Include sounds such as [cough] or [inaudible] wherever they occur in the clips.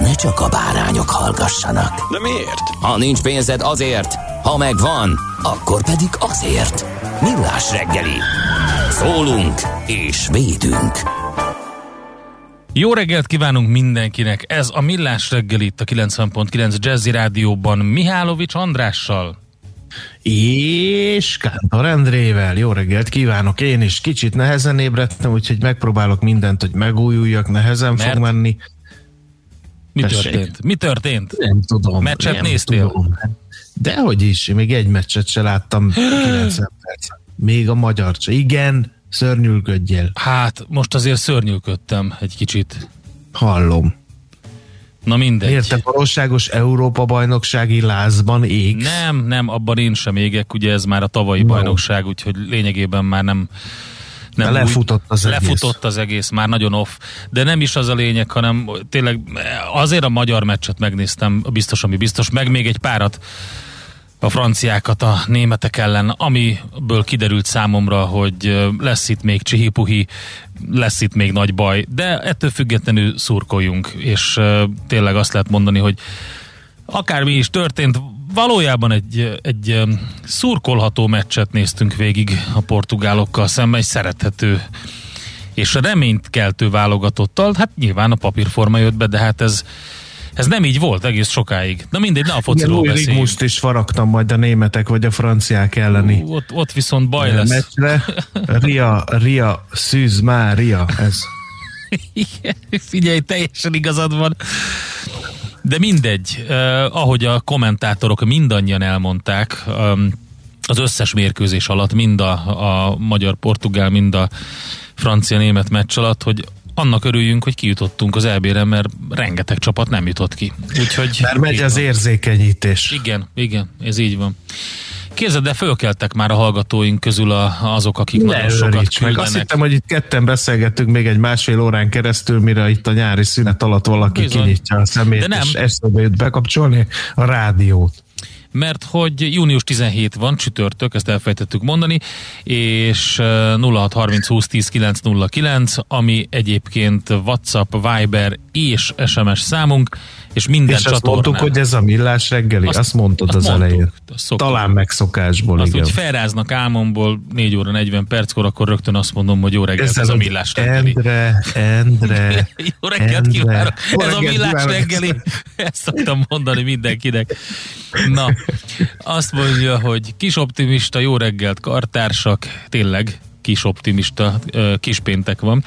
ne csak a bárányok hallgassanak. De miért? Ha nincs pénzed azért, ha megvan, akkor pedig azért. Millás reggeli. Szólunk és védünk. Jó reggelt kívánunk mindenkinek! Ez a Millás reggel itt a 90.9 Jazzy Rádióban Mihálovics Andrással. És Kántor Endrével. Jó reggelt kívánok! Én is kicsit nehezen ébredtem, úgyhogy megpróbálok mindent, hogy megújuljak, nehezen Mert? fog menni. Mi Tessék. történt? Mi történt? Nem tudom. Meccset nem néztél? Tudom. Dehogy is, még egy meccset se láttam [gasps] 90 percen. Még a magyar se. Igen, szörnyűködjél. Hát, most azért szörnyűködtem egy kicsit. Hallom. Na mindegy. Miért te valóságos Európa bajnoksági lázban égsz? Nem, nem, abban én sem égek, ugye ez már a tavalyi No. bajnokság, úgyhogy lényegében már nem De lefutott az egész. Lefutott az egész, már nagyon off. De nem is az a lényeg, hanem tényleg azért a magyar meccset megnéztem, biztos, ami biztos, meg még egy párat a franciákat a németek ellen, amiből kiderült számomra, hogy lesz itt még csihipuhi, lesz itt még nagy baj, de ettől függetlenül szurkoljunk, és tényleg azt lehet mondani, hogy akármi is történt, valójában egy, egy szurkolható meccset néztünk végig a portugálokkal szemben, egy szerethető és a reményt keltő válogatottal, hát nyilván a papírforma jött be, de hát ez, ez nem így volt egész sokáig. Na mindegy, ne a Igen, fociról új beszéljünk. rigmuszt is faragtam majd a németek vagy a franciák elleni Ú, Ott, ott viszont baj lesz. meccsre. [laughs] Ria, Ria, Szűz Mária, ez. Igen, Figyelj, teljesen igazad van. De mindegy, eh, ahogy a kommentátorok mindannyian elmondták, um, az összes mérkőzés alatt, mind a, a magyar-portugál, mind a francia-német meccs alatt, hogy annak örüljünk, hogy kijutottunk az EB-re, mert rengeteg csapat nem jutott ki. Úgyhogy Mert megy az érzékenyítés. Igen, igen, ez így van. Képzeld, de fölkeltek már a hallgatóink közül a, azok, akik Ne nagyon sokat meg. Azt hittem, hogy itt ketten beszélgettünk még egy másfél órán keresztül, mire itt a nyári szünet alatt valaki Bizony. kinyitja a szemét, De nem. és eszébe jut bekapcsolni a rádiót. mert hogy június 17 van, csütörtök, ezt elfejtettük mondani, és eh, 0630 20 10 909, ami egyébként WhatsApp, Viber és SMS számunk, és minden és azt csatornán. mondtuk, hogy ez a millás reggeli, azt, azt mondtad azt az mondtuk, elején. azt. Talán megszokásból, Azt, igen. hogy felráznak álmomból 4 óra 40 perckor, akkor rögtön azt mondom, hogy jó reggelt, ez, Ezzel a millás reggeli. Endre, Endre, [laughs] Jó reggelt kívánok! Ez a millás reggeli. Ezt szoktam mondani mindenkinek. Na, azt mondja, hogy kis optimista, jó reggelt kartársak, tényleg kis optimista, ö, kis péntek van.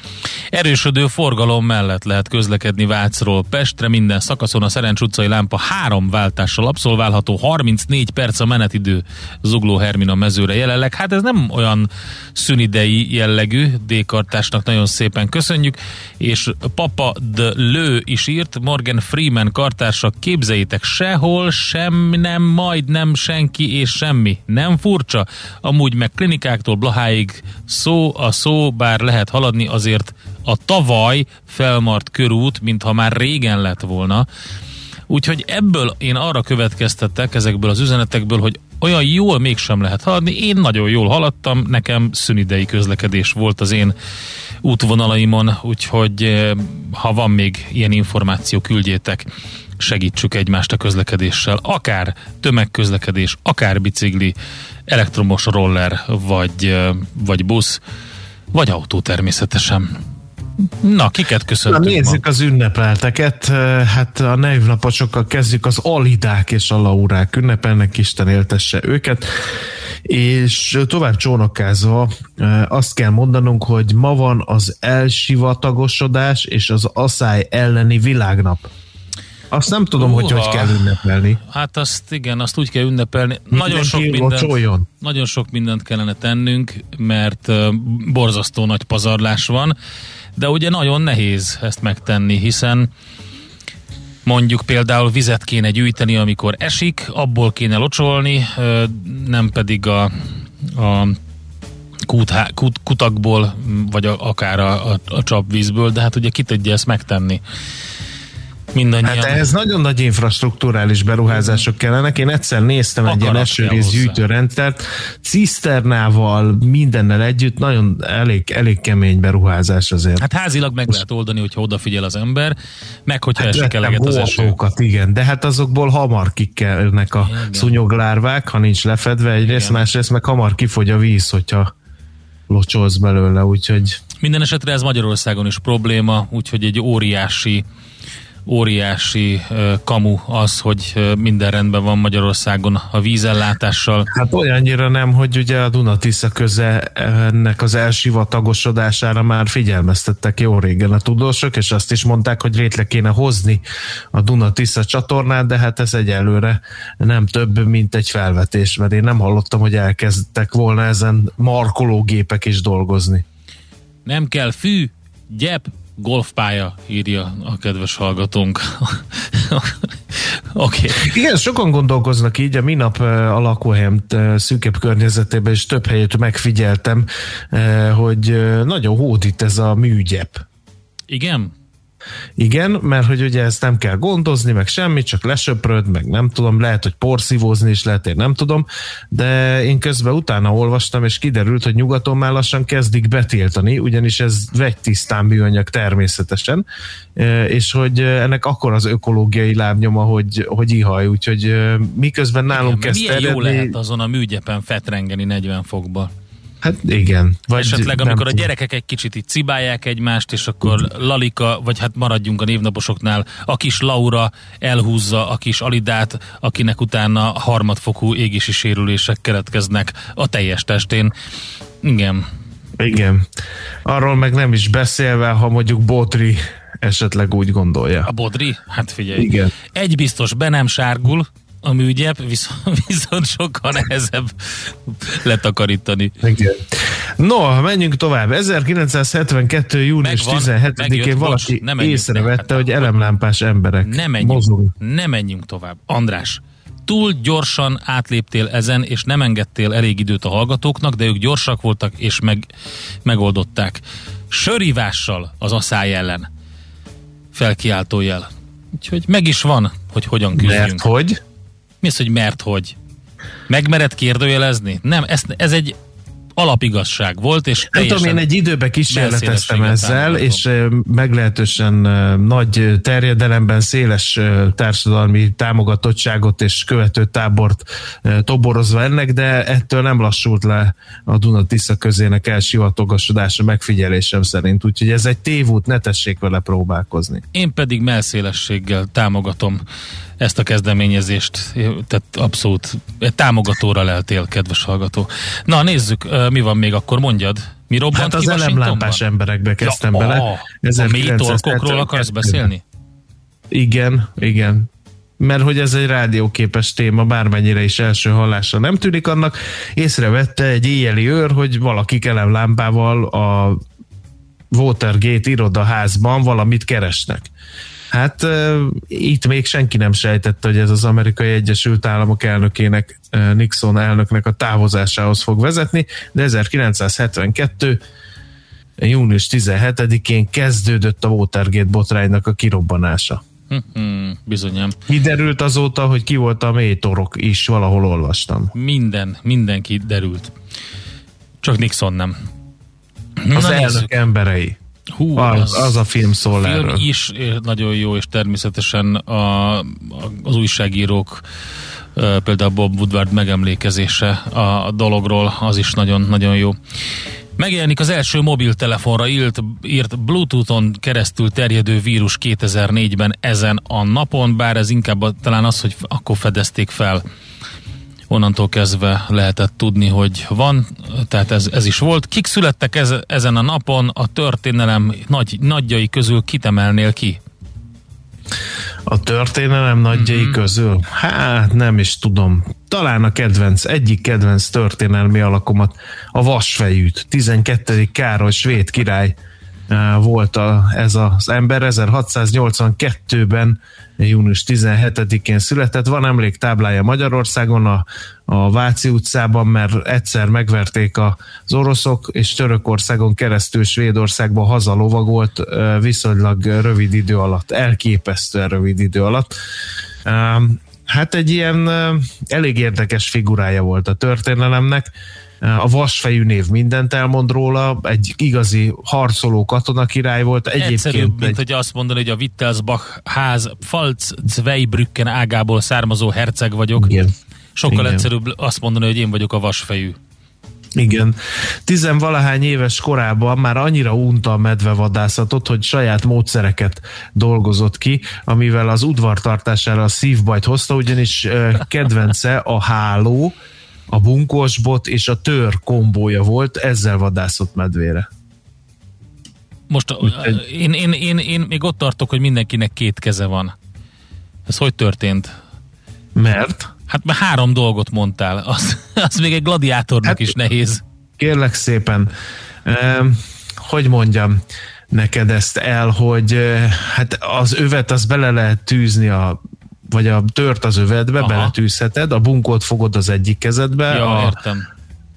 Erősödő forgalom mellett lehet közlekedni Vácról Pestre, minden szakaszon a Szerencs utcai lámpa három váltással abszolválható, 34 perc a menetidő Zugló Hermina mezőre jelenleg. Hát ez nem olyan szünidei jellegű, D-kartásnak nagyon szépen köszönjük, és Papa de Lő is írt, Morgan Freeman kartársak, képzeljétek, sehol sem, nem, majd nem senki és semmi. Nem furcsa? Amúgy meg klinikáktól Blaháig szó a szó, bár lehet haladni, azért a tavaly felmart körút, mintha már régen lett volna. Úgyhogy ebből én arra következtettek ezekből az üzenetekből, hogy olyan jól mégsem lehet haladni. Én nagyon jól haladtam, nekem szünidei közlekedés volt az én útvonalaimon, úgyhogy eh, ha van még ilyen információ, küldjétek, segítsük egymást a közlekedéssel. Akár tömegközlekedés, akár bicikli, elektromos roller, vagy, vagy busz. Vagy autó természetesen. Na, kiket Na, köszöntünk nézzük az ünnepelteket. Hát a névnaposokkal kezdjük az Alidák és a Laurák ünnepelnek, Isten éltesse őket. És tovább csónakázva azt kell mondanunk, hogy ma van az elsivatagosodás és az asszály elleni világnap. Azt nem tudom, hogy hogy Húha. kell ünnepelni. Hát azt igen, azt úgy kell ünnepelni. Nagyon sok, mindent, locsoljon. nagyon sok mindent kellene tennünk, mert borzasztó nagy pazarlás van, de ugye nagyon nehéz ezt megtenni, hiszen mondjuk például vizet kéne gyűjteni, amikor esik, abból kéne locsolni, nem pedig a, a kút, kút, kutakból, vagy a, akár a, a, a csapvízből, de hát ugye ki tudja ezt megtenni. Mindannyian. Hát ehhez nagyon nagy infrastruktúrális beruházások kellenek. Én egyszer néztem egy ilyen Akarat esőrész gyűjtőrendszert, ciszternával, mindennel együtt, nagyon elég, elég kemény beruházás azért. Hát házilag meg lehet oldani, hogyha odafigyel az ember, meg hogyha hát esik eleget az eső. igen, de hát azokból hamar kikelnek a Igen. szúnyoglárvák, ha nincs lefedve egyrészt, Igen. másrészt meg hamar kifogy a víz, hogyha locsolsz belőle, úgyhogy Minden esetre ez Magyarországon is probléma, úgyhogy egy óriási óriási kamu az, hogy minden rendben van Magyarországon a vízellátással. Hát olyannyira nem, hogy ugye a Dunatisza köze ennek az elsivatagosodására már figyelmeztettek jó régen a tudósok, és azt is mondták, hogy létre kéne hozni a Dunatisza csatornát, de hát ez egyelőre nem több, mint egy felvetés, mert én nem hallottam, hogy elkezdtek volna ezen markológépek is dolgozni. Nem kell fű, gyep, golfpálya, írja a kedves hallgatónk. [laughs] Oké. okay. Igen, sokan gondolkoznak így, a minap a lakóhelyem szűkebb környezetében is több helyet megfigyeltem, hogy nagyon hódít ez a műgyep. Igen? Igen, mert hogy ugye ezt nem kell gondozni, meg semmi, csak lesöpröd, meg nem tudom, lehet, hogy porszívózni is lehet, én nem tudom, de én közben utána olvastam, és kiderült, hogy nyugaton már lassan kezdik betiltani, ugyanis ez vegytisztán műanyag természetesen, és hogy ennek akkor az ökológiai lábnyoma, hogy, hogy ihaj, úgyhogy miközben nálunk Igen, kezd milyen jó terjedni- lehet azon a műgyepen fetrengeni 40 fokba. Hát igen. Vagy Esetleg nem amikor a gyerekek egy kicsit itt cibálják egymást, és akkor Lalika, vagy hát maradjunk a névnaposoknál, a kis Laura elhúzza a kis Alidát, akinek utána harmadfokú égési sérülések keletkeznek a teljes testén. Igen. Igen. Arról meg nem is beszélve, ha mondjuk Botri esetleg úgy gondolja. A bodri? Hát figyelj. Igen. Egy biztos, be nem sárgul, a műgyep, viszont, [laughs] viszont sokkal nehezebb letakarítani. Igen. No, menjünk tovább. 1972. június Megvan, 17-én megjött, valaki bocs, ne menjünk, észrevette, hogy elemlámpás emberek Ne menjünk, mozognak. ne menjünk tovább. András, túl gyorsan átléptél ezen, és nem engedtél elég időt a hallgatóknak, de ők gyorsak voltak, és meg, megoldották. Sörívással az asszály ellen. Felkiáltó jel. Úgyhogy meg is van, hogy hogyan küzdjünk. Mert hogy? Mi az, hogy mert hogy? Megmered kérdőjelezni? Nem, ez, ez egy alapigazság volt, és Nem tudom, én egy időben kísérleteztem ezzel, és meglehetősen nagy terjedelemben széles társadalmi támogatottságot és követő tábort toborozva ennek, de ettől nem lassult le a Duna-Tisza közének elsivatogosodása megfigyelésem szerint, úgyhogy ez egy tévút, ne tessék vele próbálkozni. Én pedig melszélességgel támogatom ezt a kezdeményezést, tehát abszolút támogatóra leltél, kedves hallgató. Na, nézzük, mi van még akkor, mondjad. Mi robbant Hát az elemlámpás emberekbe kezdtem ja, bele. A, a mély torkokról akarsz 1972-ben. beszélni? Igen, igen. Mert hogy ez egy rádióképes téma, bármennyire is első hallásra nem tűnik annak, észrevette egy éjjeli őr, hogy valaki kelemlámpával a Watergate irodaházban valamit keresnek. Hát uh, itt még senki nem sejtette, hogy ez az amerikai Egyesült Államok elnökének, uh, Nixon elnöknek a távozásához fog vezetni, de 1972 június 17-én kezdődött a Watergate botránynak a kirobbanása. Hm, bizonyám. Kiderült azóta, hogy ki volt a mélytorok is, valahol olvastam. Minden, mindenki derült. Csak Nixon nem. Az Na, elnök nézzük. emberei. Hú, Az, az a film szól film erről. is eh, nagyon jó, és természetesen a, a, az újságírók eh, például Bob Woodward megemlékezése a, a dologról, az is nagyon-nagyon jó. Megjelenik az első mobiltelefonra írt, írt Bluetooth-on keresztül terjedő vírus 2004-ben ezen a napon, bár ez inkább a, talán az, hogy akkor fedezték fel. Onnantól kezdve lehetett tudni, hogy van, tehát ez, ez is volt. Kik születtek ez, ezen a napon a történelem nagy, nagyjai közül kitemelnél ki? A történelem nagyjai mm-hmm. közül? Hát nem is tudom. Talán a kedvenc, egyik kedvenc történelmi alakomat, a vasfejűt. 12. Károly svéd király volt a, ez az ember. 1682-ben június 17-én született. Van emléktáblája Magyarországon a, a Váci utcában, mert egyszer megverték az oroszok, és Törökországon keresztül Svédországba hazalovagolt viszonylag rövid idő alatt, elképesztően rövid idő alatt. Hát egy ilyen elég érdekes figurája volt a történelemnek a vasfejű név mindent elmond róla, egy igazi harcoló katonakirály volt. Egyébként Egyszerűbb, mint egy... hogy azt mondani, hogy a Wittelsbach ház Pfalz Zweibrücken ágából származó herceg vagyok. Igen. Sokkal Igen. egyszerűbb azt mondani, hogy én vagyok a vasfejű. Igen. Tizenvalahány éves korában már annyira unta a medvevadászatot, hogy saját módszereket dolgozott ki, amivel az udvartartására a szívbajt hozta, ugyanis kedvence a háló, a bunkosbot és a tör kombója volt, ezzel vadászott medvére. Most Úgyhogy... én, én, én, én még ott tartok, hogy mindenkinek két keze van. Ez hogy történt? Mert? Hát már három dolgot mondtál. Az, az még egy gladiátornak hát, is nehéz. Kérlek szépen, hogy mondjam neked ezt el, hogy hát az övet az bele lehet tűzni a vagy a tört az övedbe, Aha. beletűzheted, a bunkót fogod az egyik kezedbe, ja, a, értem.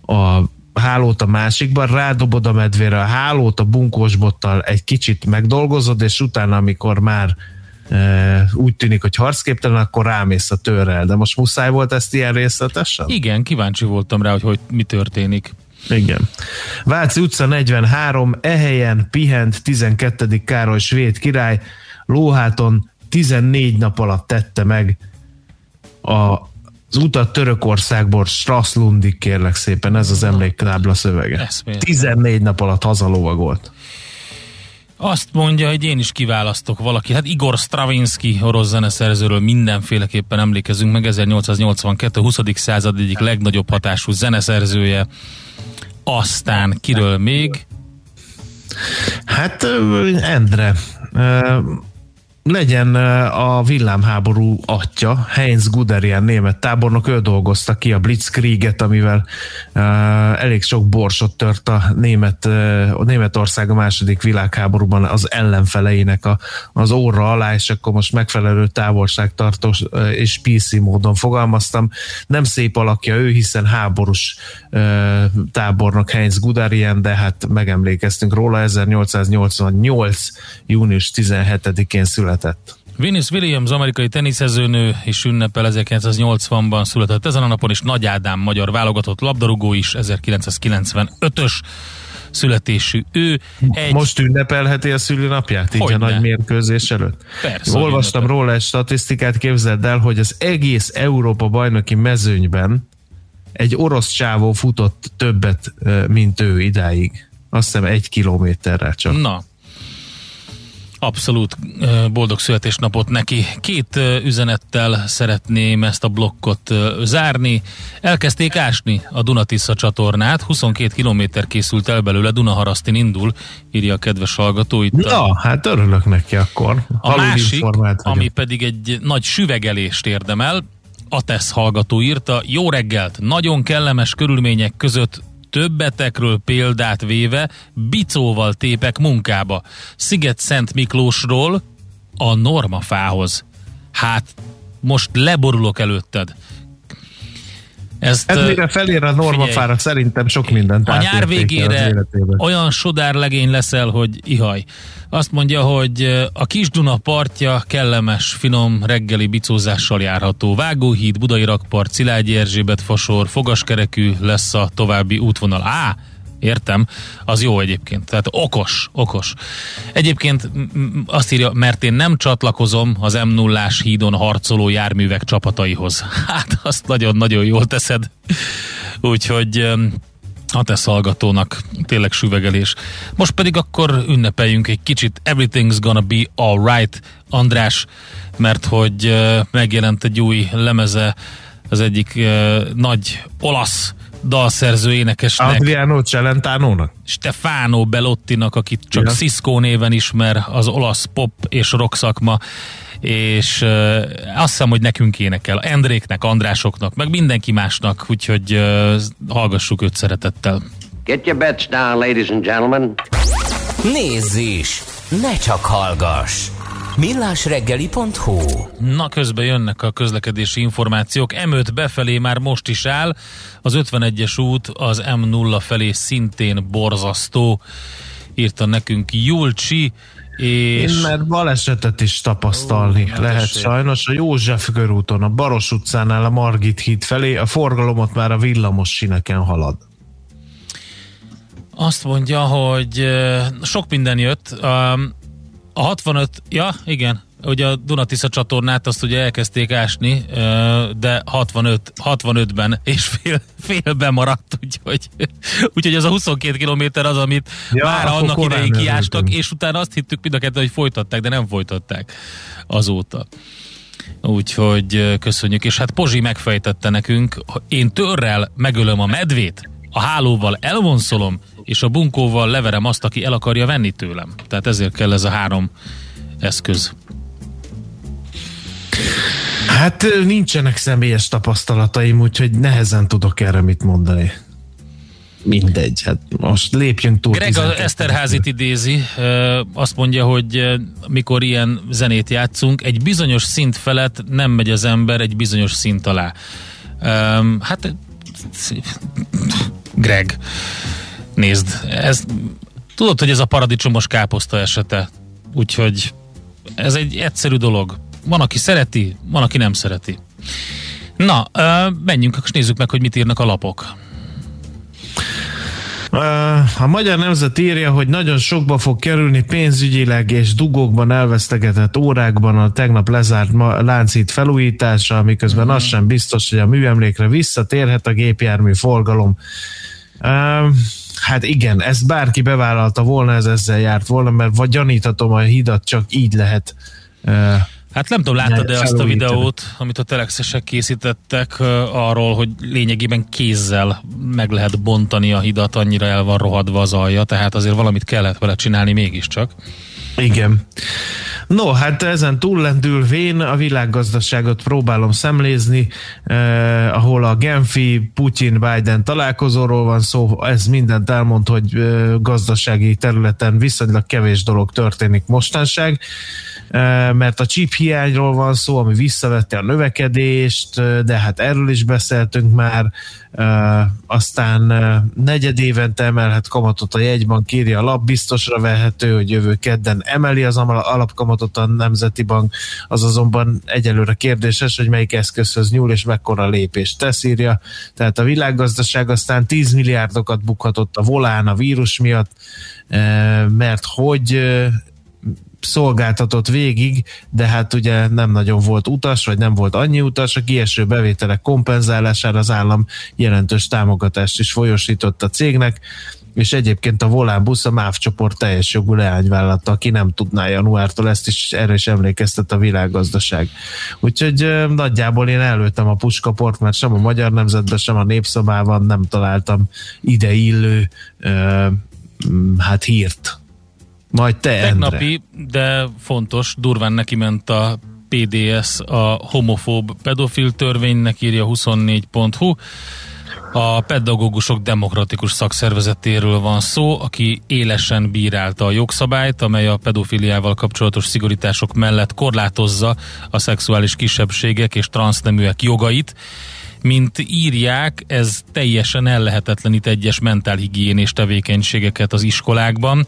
a hálót a másikban, rádobod a medvére a hálót, a bunkós bottal egy kicsit megdolgozod, és utána, amikor már e, úgy tűnik, hogy harcképtelen, akkor rámész a törrel. De most muszáj volt ezt ilyen részletesen? Igen, kíváncsi voltam rá, hogy, hogy mi történik. Igen. Váci utca 43, ehelyen pihent 12. Károly svéd király, lóháton 14 nap alatt tette meg a, az utat Törökországból Strasslundig kérlek szépen, ez az emléktábla szövege. 14 nap alatt hazalovagolt. Azt mondja, hogy én is kiválasztok valaki. Hát Igor Stravinsky, orosz zeneszerzőről mindenféleképpen emlékezünk meg. 1882. 20. század egyik legnagyobb hatású zeneszerzője. Aztán kiről még? Hát Endre legyen a villámháború atya, Heinz Guderian német tábornok, ő dolgozta ki a Blitzkrieget, amivel elég sok borsot tört a, német, uh, a Németország a második világháborúban az ellenfeleinek a, az óra alá, és akkor most megfelelő távolságtartós uh, és PC módon fogalmaztam. Nem szép alakja ő, hiszen háborús tábornok Heinz Guderian, de hát megemlékeztünk róla, 1888. június 17-én született született. Venus Williams, amerikai teniszezőnő is ünnepel 1980-ban született ezen a napon, és Nagy Ádám, magyar válogatott labdarúgó is 1995-ös születésű. Ő egy... Most ünnepelheti a szülinapját, így Hogyne. a nagy mérkőzés előtt? Persze. Olvastam ünnepel. róla egy statisztikát, képzeld el, hogy az egész Európa bajnoki mezőnyben egy orosz csávó futott többet, mint ő idáig. Azt hiszem egy kilométerrel csak. Na, Abszolút boldog születésnapot neki. Két üzenettel szeretném ezt a blokkot zárni. Elkezdték ásni a Dunatisza csatornát, 22 kilométer készült el belőle, Dunaharasztin indul, írja a kedves hallgató itt. Ja, a... hát örülök neki akkor. A másik, ami pedig egy nagy süvegelést érdemel, a TESZ hallgató írta, jó reggelt, nagyon kellemes körülmények között többetekről példát véve bicóval tépek munkába. Sziget Szent Miklósról a normafához. Hát most leborulok előtted. Ezt, Ez mire felér a normafára, szerintem sok mindent A nyár végére olyan sodárlegény leszel, hogy ihaj. Azt mondja, hogy a Kis Duna partja kellemes, finom reggeli bicózással járható. Vágóhíd, Budai rakpart, Szilágyi Erzsébet fasor, fogaskerekű lesz a további útvonal. Á, értem, az jó egyébként. Tehát okos, okos. Egyébként azt írja, mert én nem csatlakozom az m 0 hídon harcoló járművek csapataihoz. [laughs] Hát azt nagyon-nagyon jól teszed. Úgyhogy a te hallgatónak tényleg süvegelés. Most pedig akkor ünnepeljünk egy kicsit Everything's Gonna Be Alright, András, mert hogy uh, megjelent egy új lemeze az egyik uh, nagy olasz dalszerző énekesnek. Adriano Celentano-nak? Stefano Bellottinak, akit csak ja. Cisco néven ismer, az olasz pop és rock szakma, és uh, azt hiszem, hogy nekünk énekel, Endréknek, Andrásoknak, meg mindenki másnak, úgyhogy uh, hallgassuk őt szeretettel. Get your bets down, ladies and gentlemen. Nézz is! Ne csak hallgass! millásreggeli.hu Na, közben jönnek a közlekedési információk. M5 befelé már most is áll, az 51-es út az M0 felé szintén borzasztó, írta nekünk Julcsi, és... Én mert balesetet is tapasztalni Ó, lehet esé. sajnos. A József körúton, a Baros utcánál a Margit híd felé, a forgalomot már a villamos sineken halad. Azt mondja, hogy sok minden jött. A 65, ja, igen, ugye a Dunatisza csatornát azt ugye elkezdték ásni, de 65, 65-ben és fél, félben maradt, úgyhogy, úgyhogy az a 22 kilométer az, amit ja, már annak idején kiástak, és utána azt hittük mind a kettő, hogy folytatták, de nem folytatták azóta. Úgyhogy köszönjük, és hát Pozsi megfejtette nekünk, én törrel megölöm a medvét, a hálóval elvonszolom, és a bunkóval leverem azt, aki el akarja venni tőlem. Tehát ezért kell ez a három eszköz. Hát nincsenek személyes tapasztalataim, úgyhogy nehezen tudok erre mit mondani. Mindegy, hát most lépjünk túl. Greg az Eszterházit idézi, azt mondja, hogy mikor ilyen zenét játszunk, egy bizonyos szint felett nem megy az ember egy bizonyos szint alá. Hát Greg, nézd, ez, tudod, hogy ez a paradicsomos káposzta esete, úgyhogy ez egy egyszerű dolog. Van, aki szereti, van, aki nem szereti. Na, menjünk, és nézzük meg, hogy mit írnak a lapok. A Magyar Nemzet írja, hogy nagyon sokba fog kerülni pénzügyileg és dugókban elvesztegetett órákban a tegnap lezárt láncít felújítása, miközben mm. az sem biztos, hogy a műemlékre visszatérhet a gépjármű forgalom. Hát igen, ezt bárki bevállalta volna, ez ezzel járt volna, mert vagy gyaníthatom, a hidat csak így lehet Hát nem tudom, láttad-e azt a videót, amit a telexesek készítettek arról, hogy lényegében kézzel meg lehet bontani a hidat, annyira el van rohadva az alja, tehát azért valamit kellett vele csinálni mégiscsak. Igen. No, hát ezen túllendülvén a világgazdaságot próbálom szemlézni, eh, ahol a Genfi Putin-Biden találkozóról van szó, ez mindent elmond, hogy eh, gazdasági területen viszonylag kevés dolog történik mostanság mert a chip hiányról van szó, ami visszavette a növekedést, de hát erről is beszéltünk már, aztán negyed évente emelhet kamatot a jegybank, írja a lap, biztosra vehető, hogy jövő kedden emeli az alapkamatot a Nemzeti Bank, az azonban egyelőre kérdéses, hogy melyik eszközhöz nyúl és mekkora lépést tesz, írja. Tehát a világgazdaság aztán 10 milliárdokat bukhatott a volán a vírus miatt, mert hogy szolgáltatott végig, de hát ugye nem nagyon volt utas, vagy nem volt annyi utas, a kieső bevételek kompenzálására az állam jelentős támogatást is folyosított a cégnek, és egyébként a Volán busz a MÁV csoport teljes jogú leányvállalata, aki nem tudná januártól, ezt is erre is emlékeztet a világgazdaság. Úgyhogy nagyjából én előttem a puskaport, mert sem a Magyar Nemzetben, sem a Népszabában nem találtam ide hát hírt majd te, Tegnapi, Endre. de fontos, durván neki ment a PDS a homofób pedofil törvénynek, írja 24.hu. A pedagógusok demokratikus szakszervezetéről van szó, aki élesen bírálta a jogszabályt, amely a pedofiliával kapcsolatos szigorítások mellett korlátozza a szexuális kisebbségek és transzneműek jogait. Mint írják, ez teljesen ellehetetlenít egyes mentálhigiénés tevékenységeket az iskolákban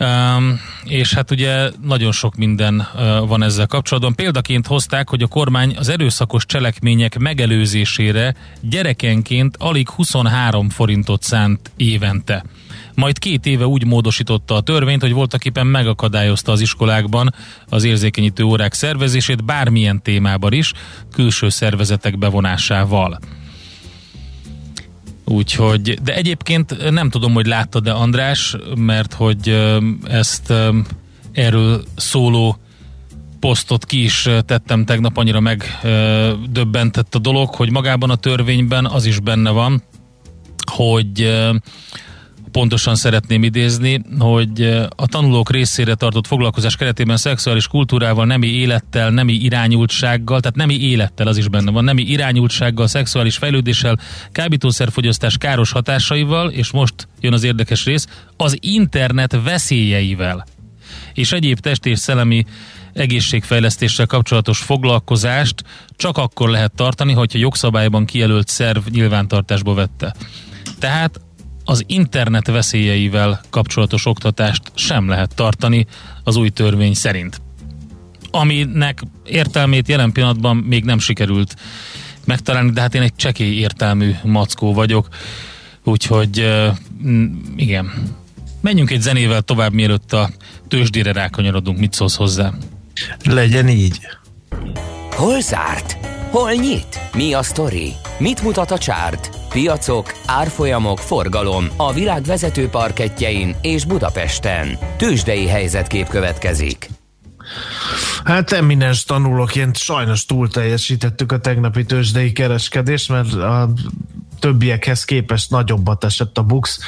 Um, és hát ugye nagyon sok minden uh, van ezzel kapcsolatban. Példaként hozták, hogy a kormány az erőszakos cselekmények megelőzésére gyerekenként alig 23 forintot szánt évente. Majd két éve úgy módosította a törvényt, hogy voltak éppen megakadályozta az iskolákban az érzékenyítő órák szervezését bármilyen témában is, külső szervezetek bevonásával. Úgyhogy, de egyébként nem tudom, hogy láttad-e András, mert hogy ezt erről szóló posztot ki is tettem tegnap, annyira megdöbbentett a dolog, hogy magában a törvényben az is benne van, hogy pontosan szeretném idézni, hogy a tanulók részére tartott foglalkozás keretében szexuális kultúrával, nemi élettel, nemi irányultsággal, tehát nemi élettel az is benne van, nemi irányultsággal, szexuális fejlődéssel, kábítószerfogyasztás káros hatásaival, és most jön az érdekes rész, az internet veszélyeivel és egyéb test és szellemi egészségfejlesztéssel kapcsolatos foglalkozást csak akkor lehet tartani, hogyha jogszabályban kijelölt szerv nyilvántartásba vette. Tehát az internet veszélyeivel kapcsolatos oktatást sem lehet tartani az új törvény szerint. Aminek értelmét jelen pillanatban még nem sikerült megtalálni, de hát én egy csekély értelmű mackó vagyok, úgyhogy igen. Menjünk egy zenével tovább, mielőtt a tőzsdére rákanyarodunk. Mit szólsz hozzá? Legyen így. Hol zárt? Hol nyit? Mi a sztori? Mit mutat a csárt? Piacok, árfolyamok, forgalom a világ vezető parketjein és Budapesten. Tőzsdei helyzetkép következik. Hát eminens tanulóként sajnos túl teljesítettük a tegnapi tőzsdei kereskedést, mert a többiekhez képest nagyobbat esett a BUX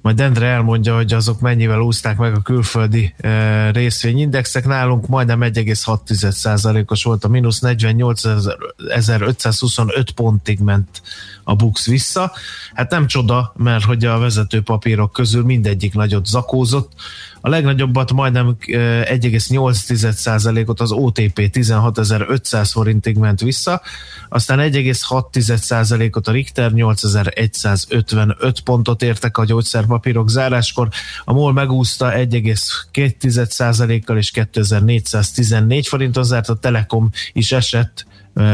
majd Endre elmondja, hogy azok mennyivel úzták meg a külföldi e, részvényindexek. Nálunk majdnem 1,6%-os volt a mínusz, 48.525 pontig ment a BUX vissza. Hát nem csoda, mert hogy a vezető papírok közül mindegyik nagyot zakózott. A legnagyobbat majdnem 1,8%-ot az OTP 16.500 forintig ment vissza, aztán 1,6%-ot a Richter 8155 pontot értek a gyógyszerpapírok záráskor, a MOL megúszta 1,2%-kal és 2414 forinton zárt, a Telekom is esett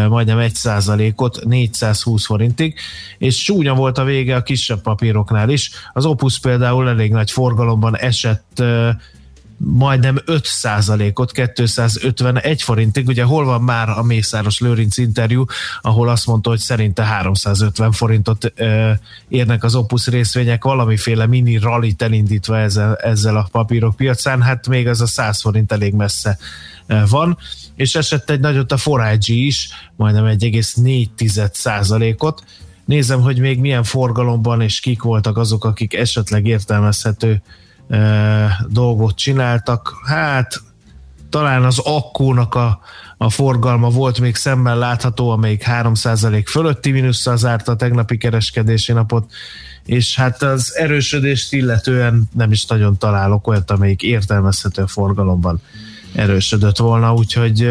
majdnem 1 ot 420 forintig, és csúnya volt a vége a kisebb papíroknál is. Az Opus például elég nagy forgalomban esett majdnem 5 ot 251 forintig. Ugye hol van már a Mészáros Lőrinc interjú, ahol azt mondta, hogy szerinte 350 forintot ö, érnek az Opus részvények, valamiféle mini rallit elindítva ezzel, ezzel a papírok piacán, hát még az a 100 forint elég messze van és esett egy nagyot a Forage is, majdnem 1,4 ot Nézem, hogy még milyen forgalomban és kik voltak azok, akik esetleg értelmezhető e, dolgot csináltak. Hát talán az akkónak a, a forgalma volt még szemmel látható, amelyik 3% fölötti mínusszal zárta a tegnapi kereskedési napot, és hát az erősödést illetően nem is nagyon találok olyat, amelyik értelmezhető forgalomban erősödött volna, úgyhogy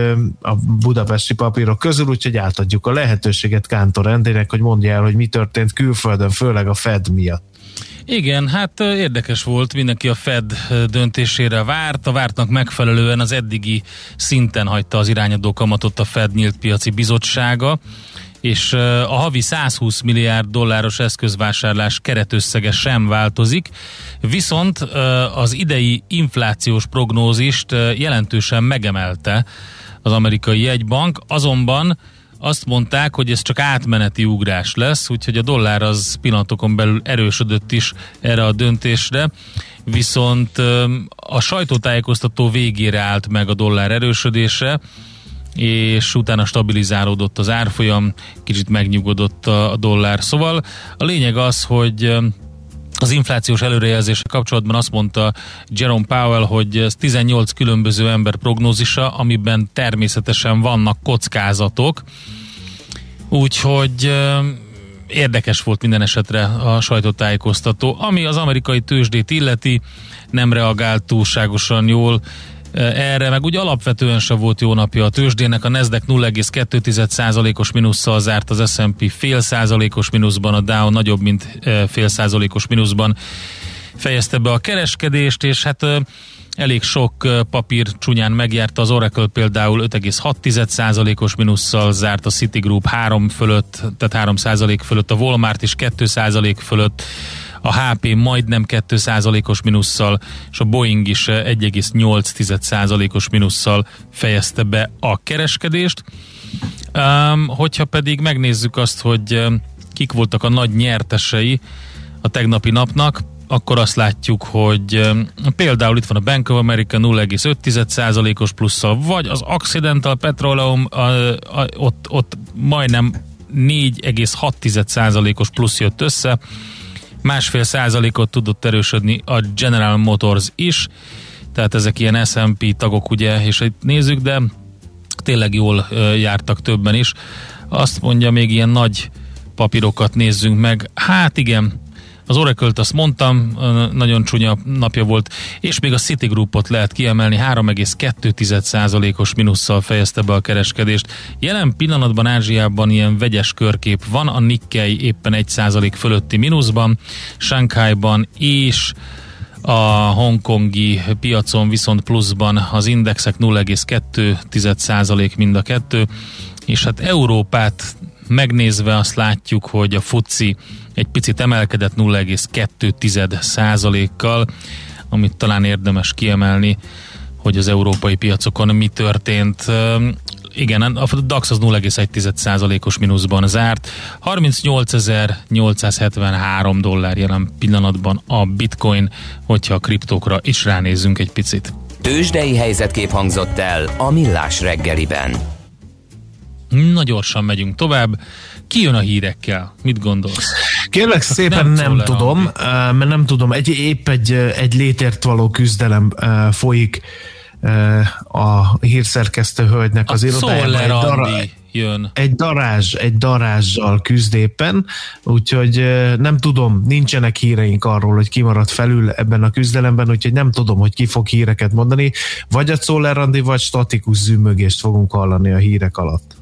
a budapesti papírok közül, úgyhogy átadjuk a lehetőséget Kántor Endének, hogy mondja el, hogy mi történt külföldön, főleg a Fed miatt. Igen, hát érdekes volt, mindenki a Fed döntésére várt, a vártnak megfelelően az eddigi szinten hagyta az irányadó kamatot a Fed nyílt piaci bizottsága és a havi 120 milliárd dolláros eszközvásárlás keretösszege sem változik, viszont az idei inflációs prognózist jelentősen megemelte az amerikai jegybank, azonban azt mondták, hogy ez csak átmeneti ugrás lesz, úgyhogy a dollár az pillanatokon belül erősödött is erre a döntésre, viszont a sajtótájékoztató végére állt meg a dollár erősödése, és utána stabilizálódott az árfolyam, kicsit megnyugodott a dollár. Szóval a lényeg az, hogy az inflációs előrejelzése kapcsolatban azt mondta Jerome Powell, hogy ez 18 különböző ember prognózisa, amiben természetesen vannak kockázatok, úgyhogy érdekes volt minden esetre a sajtótájékoztató. Ami az amerikai tőzsdét illeti, nem reagált túlságosan jól, erre, meg úgy alapvetően se volt jó napja a tőzsdének, a Nasdaq 0,2%-os minusszal zárt, az S&P fél százalékos mínuszban, a Dow nagyobb, mint fél százalékos mínuszban fejezte be a kereskedést, és hát elég sok papír csúnyán megjárta, az Oracle például 5,6%-os minusszal zárt, a Citigroup 3 fölött, tehát 3% fölött, a Walmart is 2% fölött, a HP majdnem 2%-os minusszal, és a Boeing is 1,8%-os minusszal fejezte be a kereskedést. Um, hogyha pedig megnézzük azt, hogy kik voltak a nagy nyertesei a tegnapi napnak, akkor azt látjuk, hogy um, például itt van a Bank of America 0,5%-os plusszal, vagy az Occidental Petroleum a, a, ott, ott majdnem 4,6%-os plusz jött össze, másfél százalékot tudott erősödni a General Motors is, tehát ezek ilyen S&P tagok ugye, és itt nézzük, de tényleg jól jártak többen is. Azt mondja, még ilyen nagy papírokat nézzünk meg. Hát igen, az Oracle-t azt mondtam, nagyon csúnya napja volt, és még a Citigroupot lehet kiemelni, 3,2%-os minusszal fejezte be a kereskedést. Jelen pillanatban Ázsiában ilyen vegyes körkép van, a Nikkei éppen 1% fölötti mínuszban, Shanghai-ban és a hongkongi piacon viszont pluszban az indexek 0,2% mind a kettő, és hát Európát megnézve azt látjuk, hogy a FUCI egy picit emelkedett 0,2% kal amit talán érdemes kiemelni, hogy az európai piacokon mi történt. Igen, a DAX az 0,1%-os mínuszban zárt. 38.873 dollár jelen pillanatban a bitcoin, hogyha a kriptókra is ránézzünk egy picit. Tőzsdei helyzetkép hangzott el a Millás reggeliben. Na gyorsan megyünk tovább. Ki jön a hírekkel? Mit gondolsz? Kérlek szépen nem, nem tudom, mert nem tudom, egy, épp egy, egy létért való küzdelem folyik a hírszerkesztő hölgynek az irodájában. Egy, jön. egy darázs, egy darázsal küzd éppen, úgyhogy nem tudom, nincsenek híreink arról, hogy kimaradt felül ebben a küzdelemben, úgyhogy nem tudom, hogy ki fog híreket mondani, vagy a Czoller Andi, vagy statikus zümmögést fogunk hallani a hírek alatt.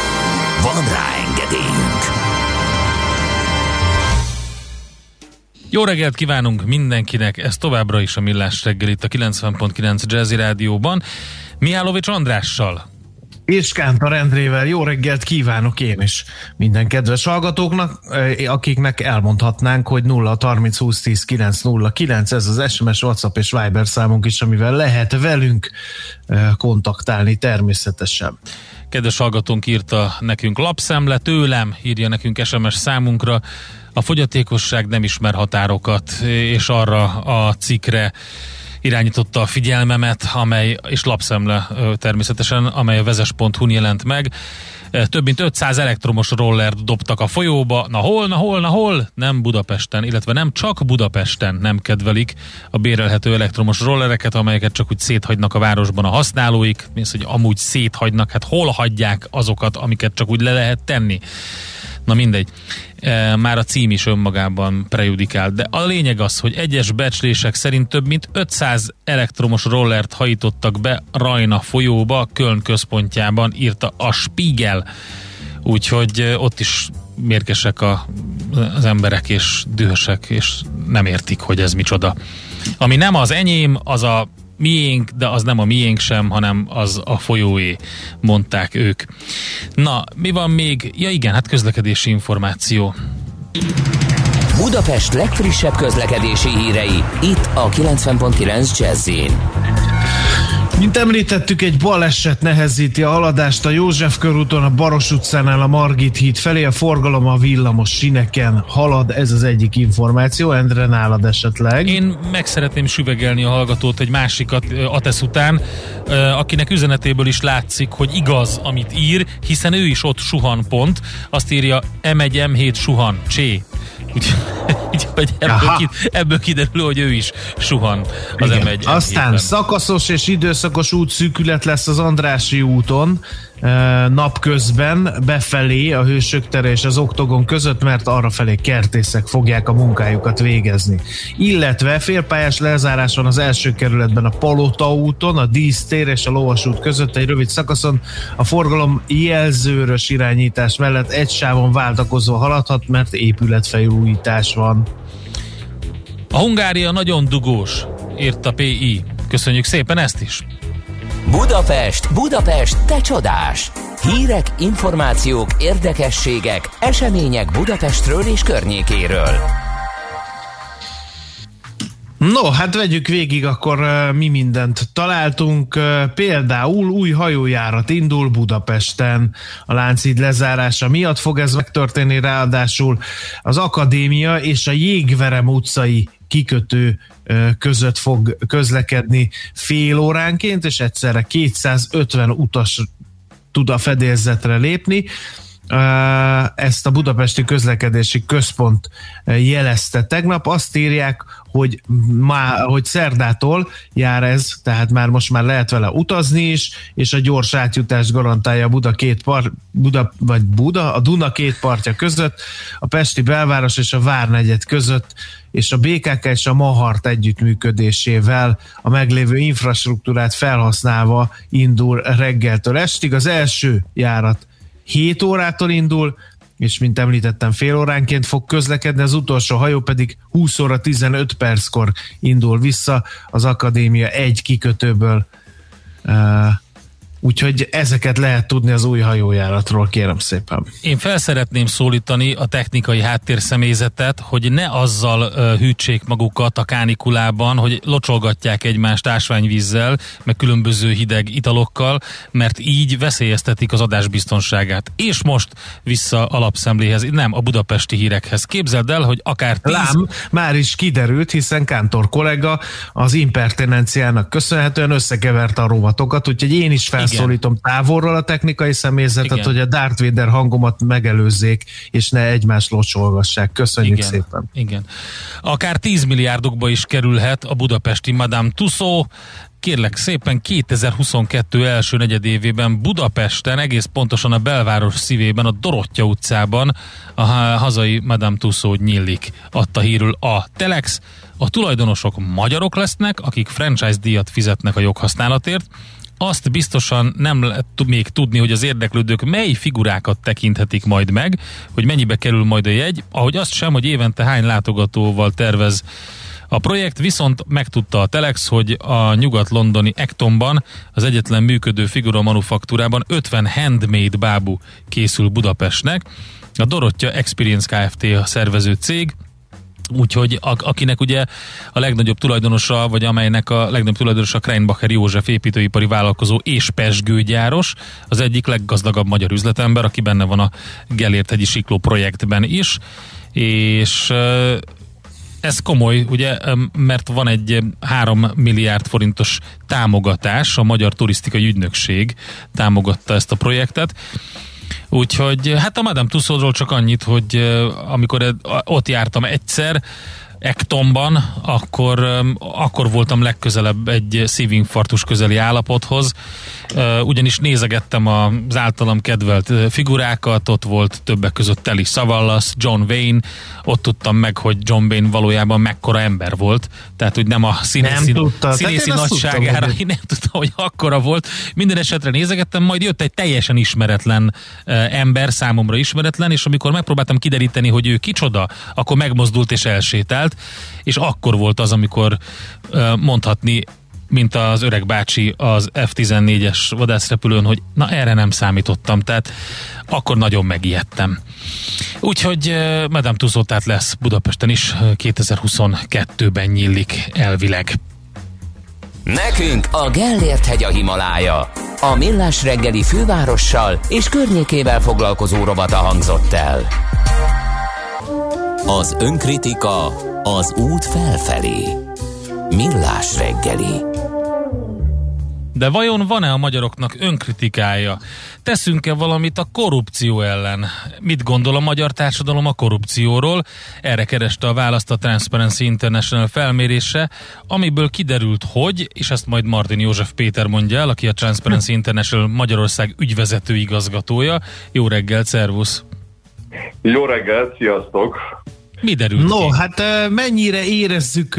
Van rá engedélyünk! Jó reggelt kívánunk mindenkinek, ez továbbra is a Millás reggel itt a 90.9 Jazzy Rádióban. Mihálovics Andrással. És Kántor Endrével jó reggelt kívánok én is minden kedves hallgatóknak, eh, akiknek elmondhatnánk, hogy 0 30 20 10 9 0 9, ez az SMS, WhatsApp és Viber számunk is, amivel lehet velünk eh, kontaktálni természetesen. Kedves hallgatónk írta nekünk lapszemle, tőlem írja nekünk SMS számunkra, a fogyatékosság nem ismer határokat, és arra a cikre irányította a figyelmemet, amely, és lapszemle természetesen, amely a vezes.hu jelent meg. Több mint 500 elektromos rollert dobtak a folyóba. Na hol, na hol, na hol? Nem Budapesten, illetve nem csak Budapesten nem kedvelik a bérelhető elektromos rollereket, amelyeket csak úgy széthagynak a városban a használóik. Mész, hogy amúgy széthagynak, hát hol hagyják azokat, amiket csak úgy le lehet tenni. Na mindegy, e, már a cím is önmagában prejudikál, de a lényeg az, hogy egyes becslések szerint több mint 500 elektromos rollert hajítottak be Rajna folyóba, Köln központjában, írta a Spiegel. Úgyhogy e, ott is mérkesek a, az emberek, és dühösek, és nem értik, hogy ez micsoda. Ami nem az enyém, az a miénk, de az nem a miénk sem, hanem az a folyóé, mondták ők. Na, mi van még? Ja igen, hát közlekedési információ. Budapest legfrissebb közlekedési hírei, itt a 90.9 jazz mint említettük, egy baleset nehezíti a haladást a József körúton, a Baros utcánál a Margit híd felé, a forgalom a villamos sineken halad, ez az egyik információ, Endre nálad esetleg. Én meg szeretném süvegelni a hallgatót egy másikat Atesz után, akinek üzenetéből is látszik, hogy igaz, amit ír, hiszen ő is ott suhan pont, azt írja M1, M7 suhan, csé. Úgy, Úgyhogy ebből, ki, ebből kiderül, hogy ő is suhan az Igen. M1 Aztán M7-ben. szakaszos és időszakos útszűkület lesz az Andrási úton napközben befelé a Hősök tere és az Oktogon között, mert arra felé kertészek fogják a munkájukat végezni. Illetve félpályás lezárás van az első kerületben a Palota úton, a Dísztér és a Lovasút között egy rövid szakaszon. A forgalom jelzőrös irányítás mellett egy sávon váltakozva haladhat, mert épületfelújítás van. A Hungária nagyon dugós, írt a PI. Köszönjük szépen ezt is. Budapest, Budapest, te csodás! Hírek, információk, érdekességek, események Budapestről és környékéről. No, hát vegyük végig, akkor mi mindent találtunk. Például új hajójárat indul Budapesten. A Lánchíd lezárása miatt fog ez megtörténni, ráadásul az Akadémia és a Jégverem utcai kikötő között fog közlekedni fél óránként, és egyszerre 250 utas tud a fedélzetre lépni. Ezt a Budapesti Közlekedési Központ jelezte tegnap. Azt írják, hogy, má, hogy szerdától jár ez, tehát már most már lehet vele utazni is, és a gyors átjutást garantálja Buda két part, Buda, vagy Buda, a Duna két partja között, a Pesti belváros és a Várnegyed között, és a BKK és a Mahart együttműködésével a meglévő infrastruktúrát felhasználva indul reggeltől estig. Az első járat 7 órától indul, és mint említettem, fél óránként fog közlekedni, az utolsó hajó pedig 20 óra 15 perckor indul vissza az akadémia egy kikötőből. Úgyhogy ezeket lehet tudni az új hajójáratról, kérem szépen. Én felszeretném szólítani a technikai háttérszemélyzetet, hogy ne azzal uh, hűtsék magukat a kánikulában, hogy locsolgatják egymást ásványvízzel, meg különböző hideg italokkal, mert így veszélyeztetik az adás biztonságát. És most vissza alapszemléhez, nem a budapesti hírekhez. Képzeld el, hogy akár 10... Lám, már is kiderült, hiszen Kántor kollega az impertinenciának köszönhetően összekeverte a rovatokat, úgyhogy én is felszólítom távolról a technikai személyzetet, Igen. hogy a Darth Vader hangomat megelőzzék, és ne egymást locsolgassák. Köszönjük Igen, szépen. igen. Akár 10 milliárdokba is kerülhet a budapesti Madame Tussauds, kérlek szépen 2022 első negyedévében Budapesten, egész pontosan a belváros szívében, a Dorottya utcában a ha- hazai Madame Tussauds nyílik, adta hírül a Telex. A tulajdonosok magyarok lesznek, akik franchise díjat fizetnek a joghasználatért, azt biztosan nem lehet még tudni, hogy az érdeklődők mely figurákat tekinthetik majd meg, hogy mennyibe kerül majd a jegy, ahogy azt sem, hogy évente hány látogatóval tervez a projekt viszont megtudta a Telex, hogy a nyugat-londoni Actonban, az egyetlen működő figura manufaktúrában 50 handmade bábú készül Budapestnek. A Dorottya Experience Kft. a szervező cég, Úgyhogy akinek ugye a legnagyobb tulajdonosa, vagy amelynek a legnagyobb tulajdonosa Kreinbacher József építőipari vállalkozó és pesgőgyáros, az egyik leggazdagabb magyar üzletember, aki benne van a Gellért hegyi Sikló projektben is, és ez komoly, ugye, mert van egy 3 milliárd forintos támogatás, a Magyar Turisztikai Ügynökség támogatta ezt a projektet, Úgyhogy hát a Madame Tussaudsról csak annyit, hogy ö, amikor ott jártam egyszer, Ektonban, akkor, akkor voltam legközelebb egy szívinfarktus közeli állapothoz, ugyanis nézegettem az általam kedvelt figurákat, ott volt többek között Telly Savalas, John Wayne, ott tudtam meg, hogy John Wayne valójában mekkora ember volt, tehát hogy nem a színészi, Nem tudta. színészi én tudtam, nagyságára, hogy- [laughs] én nem tudtam, hogy akkora volt. Minden esetre nézegettem, majd jött egy teljesen ismeretlen ember, számomra ismeretlen, és amikor megpróbáltam kideríteni, hogy ő kicsoda, akkor megmozdult és elsétált, és akkor volt az, amikor mondhatni, mint az öreg bácsi az F-14-es vadászrepülőn, hogy na erre nem számítottam, tehát akkor nagyon megijedtem. Úgyhogy uh, Madame Tussauds tehát lesz Budapesten is, uh, 2022-ben nyílik elvileg. Nekünk a Gellért hegy a Himalája. A Millás reggeli fővárossal és környékével foglalkozó rovata hangzott el. Az önkritika az út felfelé. Millás reggeli. De vajon van-e a magyaroknak önkritikája? Teszünk-e valamit a korrupció ellen? Mit gondol a magyar társadalom a korrupcióról? Erre kereste a választ a Transparency International felmérése, amiből kiderült, hogy, és ezt majd Martin József Péter mondja el, aki a Transparency International Magyarország ügyvezető igazgatója. Jó reggelt, szervusz! Jó reggelt, sziasztok! Mi derült No, ki? hát mennyire érezzük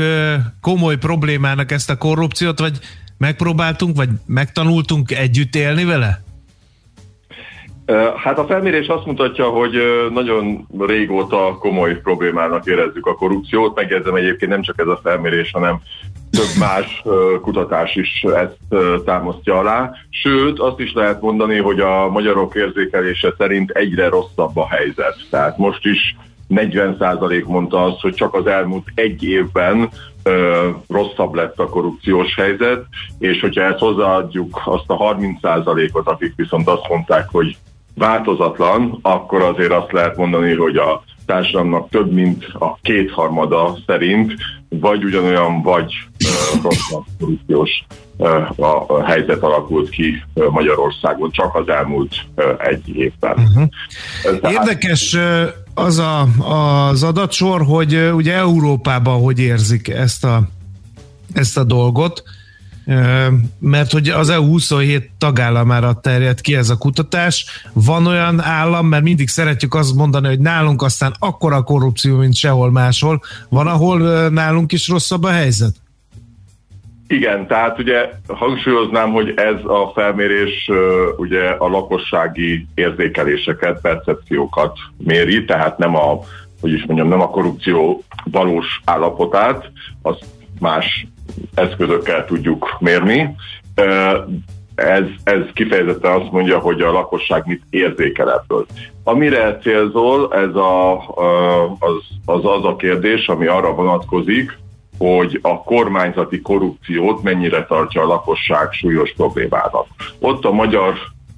komoly problémának ezt a korrupciót, vagy megpróbáltunk, vagy megtanultunk együtt élni vele? Hát a felmérés azt mutatja, hogy nagyon régóta komoly problémának érezzük a korrupciót. Megjegyzem egyébként nem csak ez a felmérés, hanem több más kutatás is ezt támasztja alá. Sőt, azt is lehet mondani, hogy a magyarok érzékelése szerint egyre rosszabb a helyzet. Tehát most is 40% mondta azt, hogy csak az elmúlt egy évben ö, rosszabb lett a korrupciós helyzet, és hogyha ezt hozzáadjuk azt a 30%-ot, akik viszont azt mondták, hogy változatlan, akkor azért azt lehet mondani, hogy a társadalomnak több mint a kétharmada szerint vagy ugyanolyan, vagy ö, rosszabb korrupciós ö, a, helyzet alakult ki Magyarországon csak az elmúlt ö, egy évben. Uh-huh. Érdekes ö, az a, az adatsor, hogy ugye Európában hogy érzik ezt a, ezt a dolgot, mert hogy az EU 27 tagállamára terjed ki ez a kutatás. Van olyan állam, mert mindig szeretjük azt mondani, hogy nálunk aztán akkora korrupció, mint sehol máshol. Van, ahol nálunk is rosszabb a helyzet? Igen, tehát ugye hangsúlyoznám, hogy ez a felmérés ugye a lakossági érzékeléseket, percepciókat méri, tehát nem a, hogy is mondjam, nem a korrupció valós állapotát, azt más eszközökkel tudjuk mérni. Ez, ez kifejezetten azt mondja, hogy a lakosság mit érzékel ebből. Amire célzol, ez a, az, az az a kérdés, ami arra vonatkozik, hogy a kormányzati korrupciót mennyire tartja a lakosság súlyos problémának. Ott a magyar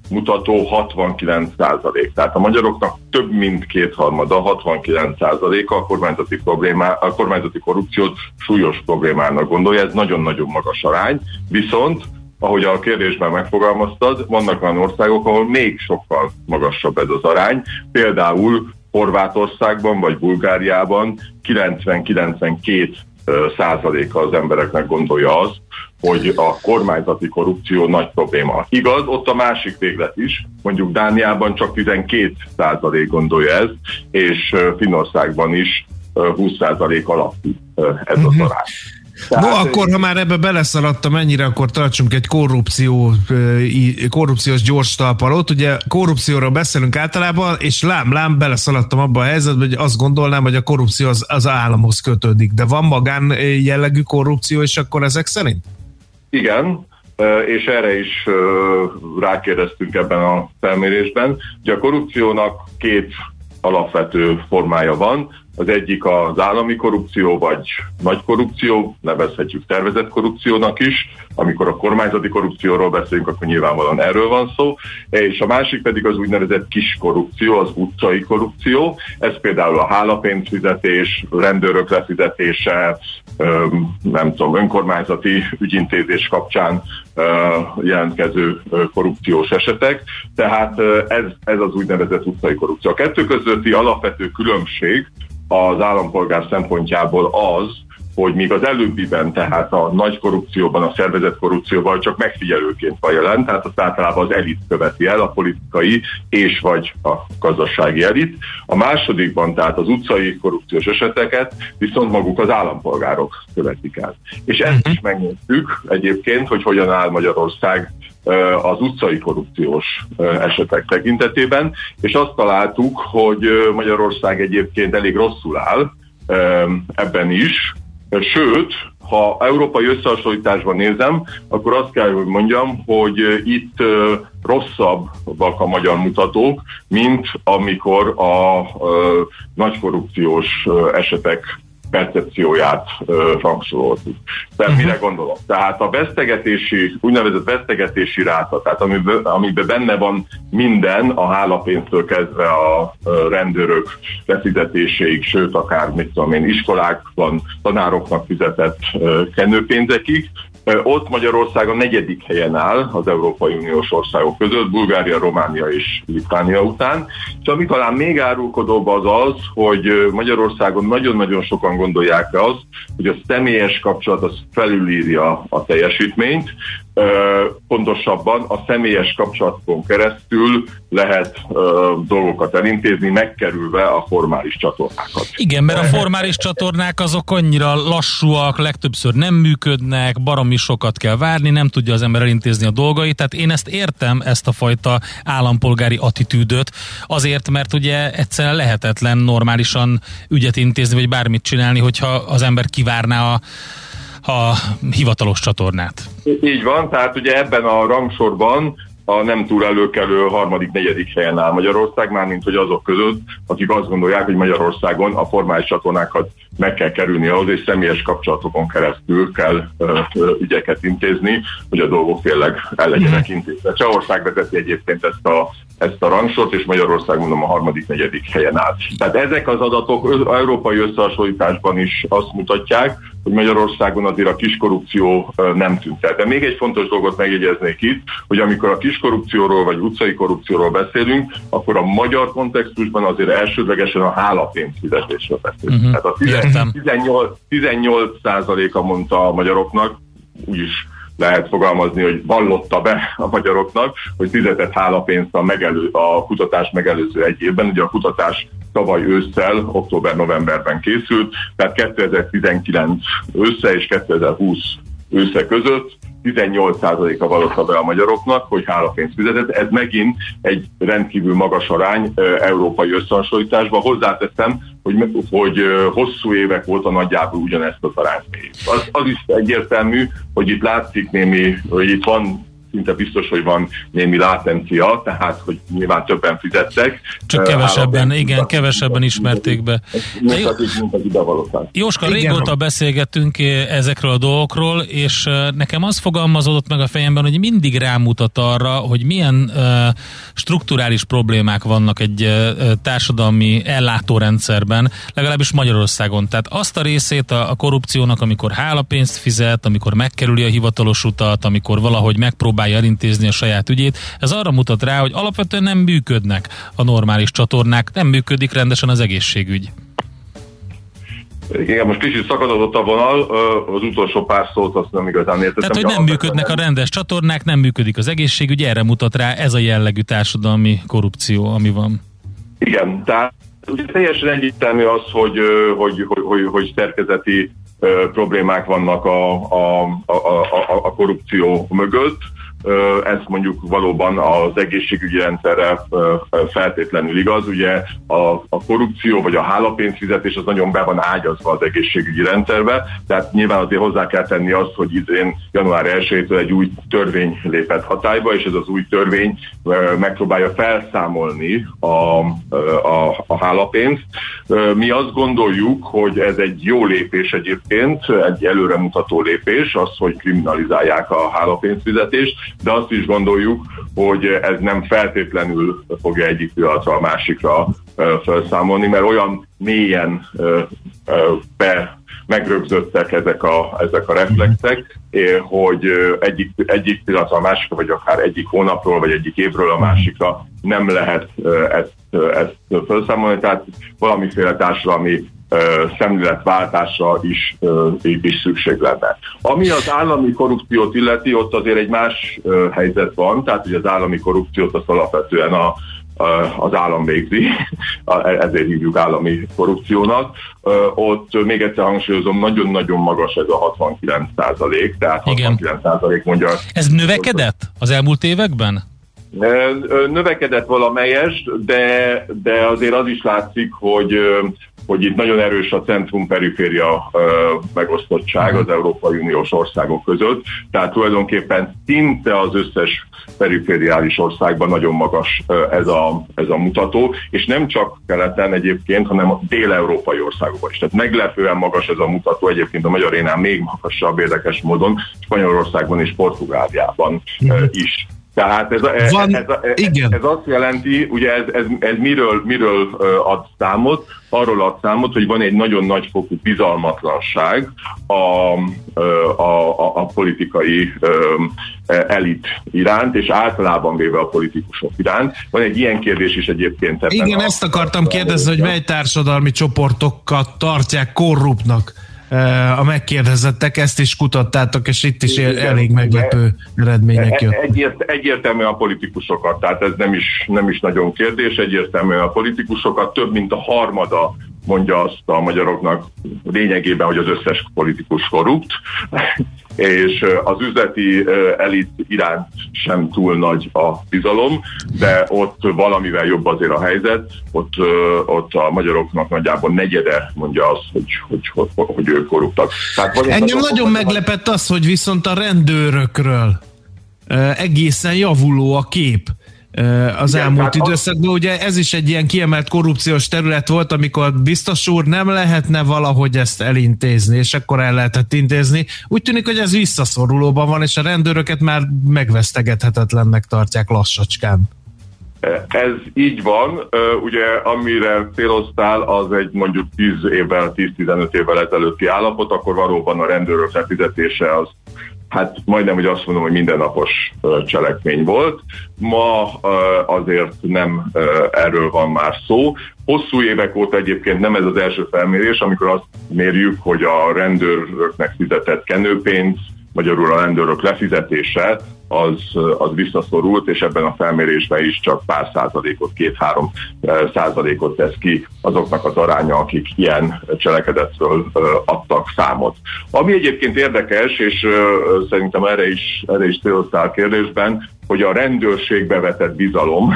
mutató 69 százalék. Tehát a magyaroknak több mint kétharmada, 69 százaléka a kormányzati, problémá, a kormányzati korrupciót súlyos problémának gondolja. Ez nagyon-nagyon magas arány. Viszont ahogy a kérdésben megfogalmaztad, vannak olyan országok, ahol még sokkal magasabb ez az arány. Például Horvátországban vagy Bulgáriában 90-92 százaléka az embereknek gondolja azt, hogy a kormányzati korrupció nagy probléma. Igaz, ott a másik véglet is, mondjuk Dániában csak 12 százalék gondolja ez, és Finnországban is 20 százalék alatti ez az arány. No, akkor, ha már ebbe beleszaladtam mennyire, akkor tartsunk egy korrupció, korrupciós gyors talpalót. Ugye korrupcióról beszélünk általában, és lám-lám beleszaladtam abba a helyzetbe, hogy azt gondolnám, hogy a korrupció az, az államhoz kötődik. De van magán jellegű korrupció, és akkor ezek szerint? Igen, és erre is rákérdeztünk ebben a felmérésben. Ugye a korrupciónak két alapvető formája van. Az egyik az állami korrupció, vagy nagy korrupció, nevezhetjük szervezett korrupciónak is. Amikor a kormányzati korrupcióról beszélünk, akkor nyilvánvalóan erről van szó. És a másik pedig az úgynevezett kis korrupció, az utcai korrupció. Ez például a hálapénzfizetés, rendőrök lefizetése, nem tudom, önkormányzati ügyintézés kapcsán jelentkező korrupciós esetek. Tehát ez, ez az úgynevezett utcai korrupció. A kettő közötti alapvető különbség az állampolgár szempontjából az, hogy míg az előbbiben, tehát a nagy korrupcióban, a szervezett korrupcióban csak megfigyelőként van jelen, tehát azt általában az elit követi el, a politikai és vagy a gazdasági elit. A másodikban, tehát az utcai korrupciós eseteket viszont maguk az állampolgárok követik el. És ezt is megnéztük egyébként, hogy hogyan áll Magyarország az utcai korrupciós esetek tekintetében, és azt találtuk, hogy Magyarország egyébként elég rosszul áll ebben is, Sőt, ha európai összehasonlításban nézem, akkor azt kell, hogy mondjam, hogy itt rosszabbak a magyar mutatók, mint amikor a ö, esetek percepcióját ö, rangsoroltuk. Tehát uh-huh. mire gondolok? Tehát a vesztegetési, úgynevezett vesztegetési ráta, tehát amiben, amiben benne van minden, a hálapénztől kezdve a rendőrök befizetéséig, sőt akár, mit tudom én, iskolákban tanároknak fizetett kenőpénzekig, Ott Magyarország a negyedik helyen áll az Európai Uniós országok között, Bulgária, Románia és Litvánia után. És ami talán még árulkodóbb az az, hogy Magyarországon nagyon-nagyon sokan gondolják azt, hogy a személyes kapcsolat az felülírja a teljesítményt, pontosabban a személyes kapcsolatokon keresztül lehet dolgokat elintézni, megkerülve a formális csatornákat. Igen, mert a formális csatornák azok annyira lassúak, legtöbbször nem működnek, baromi sokat kell várni, nem tudja az ember elintézni a dolgait, tehát én ezt értem, ezt a fajta állampolgári attitűdöt, azért, mert ugye egyszerűen lehetetlen normálisan ügyet intézni, vagy bármit csinálni, hogyha az ember kivárná a a hivatalos csatornát. Így van, tehát ugye ebben a rangsorban a nem túl előkelő harmadik, negyedik helyen áll Magyarország, mármint hogy azok között, akik azt gondolják, hogy Magyarországon a formális csatornákat meg kell kerülni ahhoz, és személyes kapcsolatokon keresztül kell ö, ö, ügyeket intézni, hogy a dolgok tényleg el legyenek mhm. intézve. Csehország vezeti egyébként ezt a, ezt a rangsort, és Magyarország mondom a harmadik, negyedik helyen áll. Tehát ezek az adatok az európai összehasonlításban is azt mutatják, hogy Magyarországon azért a kiskorrupció nem tűnt el. De még egy fontos dolgot megjegyeznék itt, hogy amikor a kiskorrupcióról vagy utcai korrupcióról beszélünk, akkor a magyar kontextusban azért elsődlegesen a hálapénz fizetésről beszélünk. Uh-huh. Tehát a 18, 18 a mondta a magyaroknak, úgyis lehet fogalmazni, hogy vallotta be a magyaroknak, hogy fizetett hálapénzt a, megelő, a kutatás megelőző egy évben. Ugye a kutatás tavaly ősszel, október-novemberben készült, tehát 2019 ősze és 2020 ősze között 18%-a vallotta be a magyaroknak, hogy hálapénzt fizetett. Ez megint egy rendkívül magas arány európai összehasonlításban. Hozzáteszem, hogy, hogy hosszú évek óta nagyjából ugyanezt az arányt az, az is egyértelmű, hogy itt látszik némi, hogy itt van szinte biztos, hogy van némi látencia, tehát hogy nyilván többen fizettek. Csak kevesebben, uh, igen, kevesebben ismerték be. Jóska, régóta beszélgettünk ezekről a dolgokról, és nekem az fogalmazódott meg a fejemben, hogy mindig rámutat arra, hogy milyen uh, strukturális problémák vannak egy uh, társadalmi ellátórendszerben, legalábbis Magyarországon. Tehát azt a részét a, a korrupciónak, amikor hálapénzt fizet, amikor megkerüli a hivatalos utat, amikor valahogy megpróbál próbálja elintézni a saját ügyét. Ez arra mutat rá, hogy alapvetően nem működnek a normális csatornák, nem működik rendesen az egészségügy. Igen, most kicsit szakadott a vonal, az utolsó pár szót azt nem igazán értettem. Tehát, hogy nem működnek a rendes csatornák, nem működik az egészségügy, erre mutat rá ez a jellegű társadalmi korrupció, ami van. Igen, tehát ugye teljesen egyértelmű az, hogy, hogy, hogy, hogy, hogy szerkezeti problémák vannak a, a, a, a, a korrupció mögött ez mondjuk valóban az egészségügyi rendszerre feltétlenül igaz. Ugye a, a korrupció vagy a hálapénzfizetés az nagyon be van ágyazva az egészségügyi rendszerbe, tehát nyilván azért hozzá kell tenni azt, hogy idén január 1-től egy új törvény lépett hatályba, és ez az új törvény megpróbálja felszámolni a, a, a hálapénzt. Mi azt gondoljuk, hogy ez egy jó lépés egyébként, egy előremutató lépés, az, hogy kriminalizálják a hálapénzfizetést, de azt is gondoljuk, hogy ez nem feltétlenül fogja egyik pillanatra a másikra felszámolni, mert olyan mélyen be megrögzöttek ezek a, ezek a reflexek, hogy egyik, egyik pillanatra a másikra, vagy akár egyik hónapról, vagy egyik évről a másikra nem lehet ezt, ezt felszámolni, tehát valamiféle társadalmi szemléletváltásra is, is szükség lenne. Ami az állami korrupciót illeti, ott azért egy más helyzet van, tehát hogy az állami korrupciót az alapvetően a, az állam végzi, [laughs] ezért hívjuk állami korrupciónak. Ott még egyszer hangsúlyozom, nagyon-nagyon magas ez a 69 százalék, tehát 69 százalék mondja. Ez növekedett az elmúlt években? Növekedett valamelyes, de, de azért az is látszik, hogy hogy itt nagyon erős a centrum-periféria megosztottság az Európai Uniós országok között, tehát tulajdonképpen szinte az összes perifériális országban nagyon magas ez a, ez a mutató, és nem csak keleten egyébként, hanem a dél-európai országokban is. Tehát meglepően magas ez a mutató, egyébként a magyarénál még magasabb érdekes módon, Spanyolországban és Portugáliában mm. is. Tehát ez, a, Van, ez, ez, igen. ez azt jelenti, ugye ez, ez, ez miről, miről ad számot? Arról ad számot, hogy van egy nagyon nagy fokú bizalmatlanság a, a, a, a politikai ö, elit iránt, és általában véve a politikusok iránt. Van egy ilyen kérdés is egyébként. ebben Igen, a- ezt akartam kérdezni, hogy mely társadalmi csoportokat tartják korruptnak a megkérdezettek, ezt is kutattátok, és itt is Igen, elég meglepő eredmények E- jöttek. Egyért, egyértelmű a politikusokat, tehát ez nem is, nem is nagyon kérdés, egyértelmű a politikusokat, több mint a harmada mondja azt a magyaroknak lényegében, hogy az összes politikus korrupt, [laughs] és az üzleti elit iránt sem túl nagy a bizalom, de ott valamivel jobb azért a helyzet, ott, ott a magyaroknak nagyjából negyede mondja azt, hogy, hogy, hogy, hogy ők korruptak. Tehát Engem nagyon nagy- meglepett az, hogy viszont a rendőrökről egészen javuló a kép az Igen, elmúlt az- időszakban. Ugye ez is egy ilyen kiemelt korrupciós terület volt, amikor biztos úr nem lehetne valahogy ezt elintézni, és akkor el lehetett intézni. Úgy tűnik, hogy ez visszaszorulóban van, és a rendőröket már megvesztegethetetlennek tartják lassacskán. Ez így van, ugye amire céloztál, az egy mondjuk 10 évvel, 10-15 évvel ezelőtti állapot, akkor valóban a rendőrök lefizetése az hát majdnem, hogy azt mondom, hogy mindennapos cselekmény volt. Ma azért nem erről van már szó. Hosszú évek óta egyébként nem ez az első felmérés, amikor azt mérjük, hogy a rendőröknek fizetett kenőpénz, magyarul a rendőrök lefizetése az, az visszaszorult, és ebben a felmérésben is csak pár százalékot, két-három eh, százalékot tesz ki azoknak az aránya, akik ilyen cselekedetről eh, adtak számot. Ami egyébként érdekes, és eh, szerintem erre is, erre is a kérdésben, hogy a rendőrségbe vetett bizalom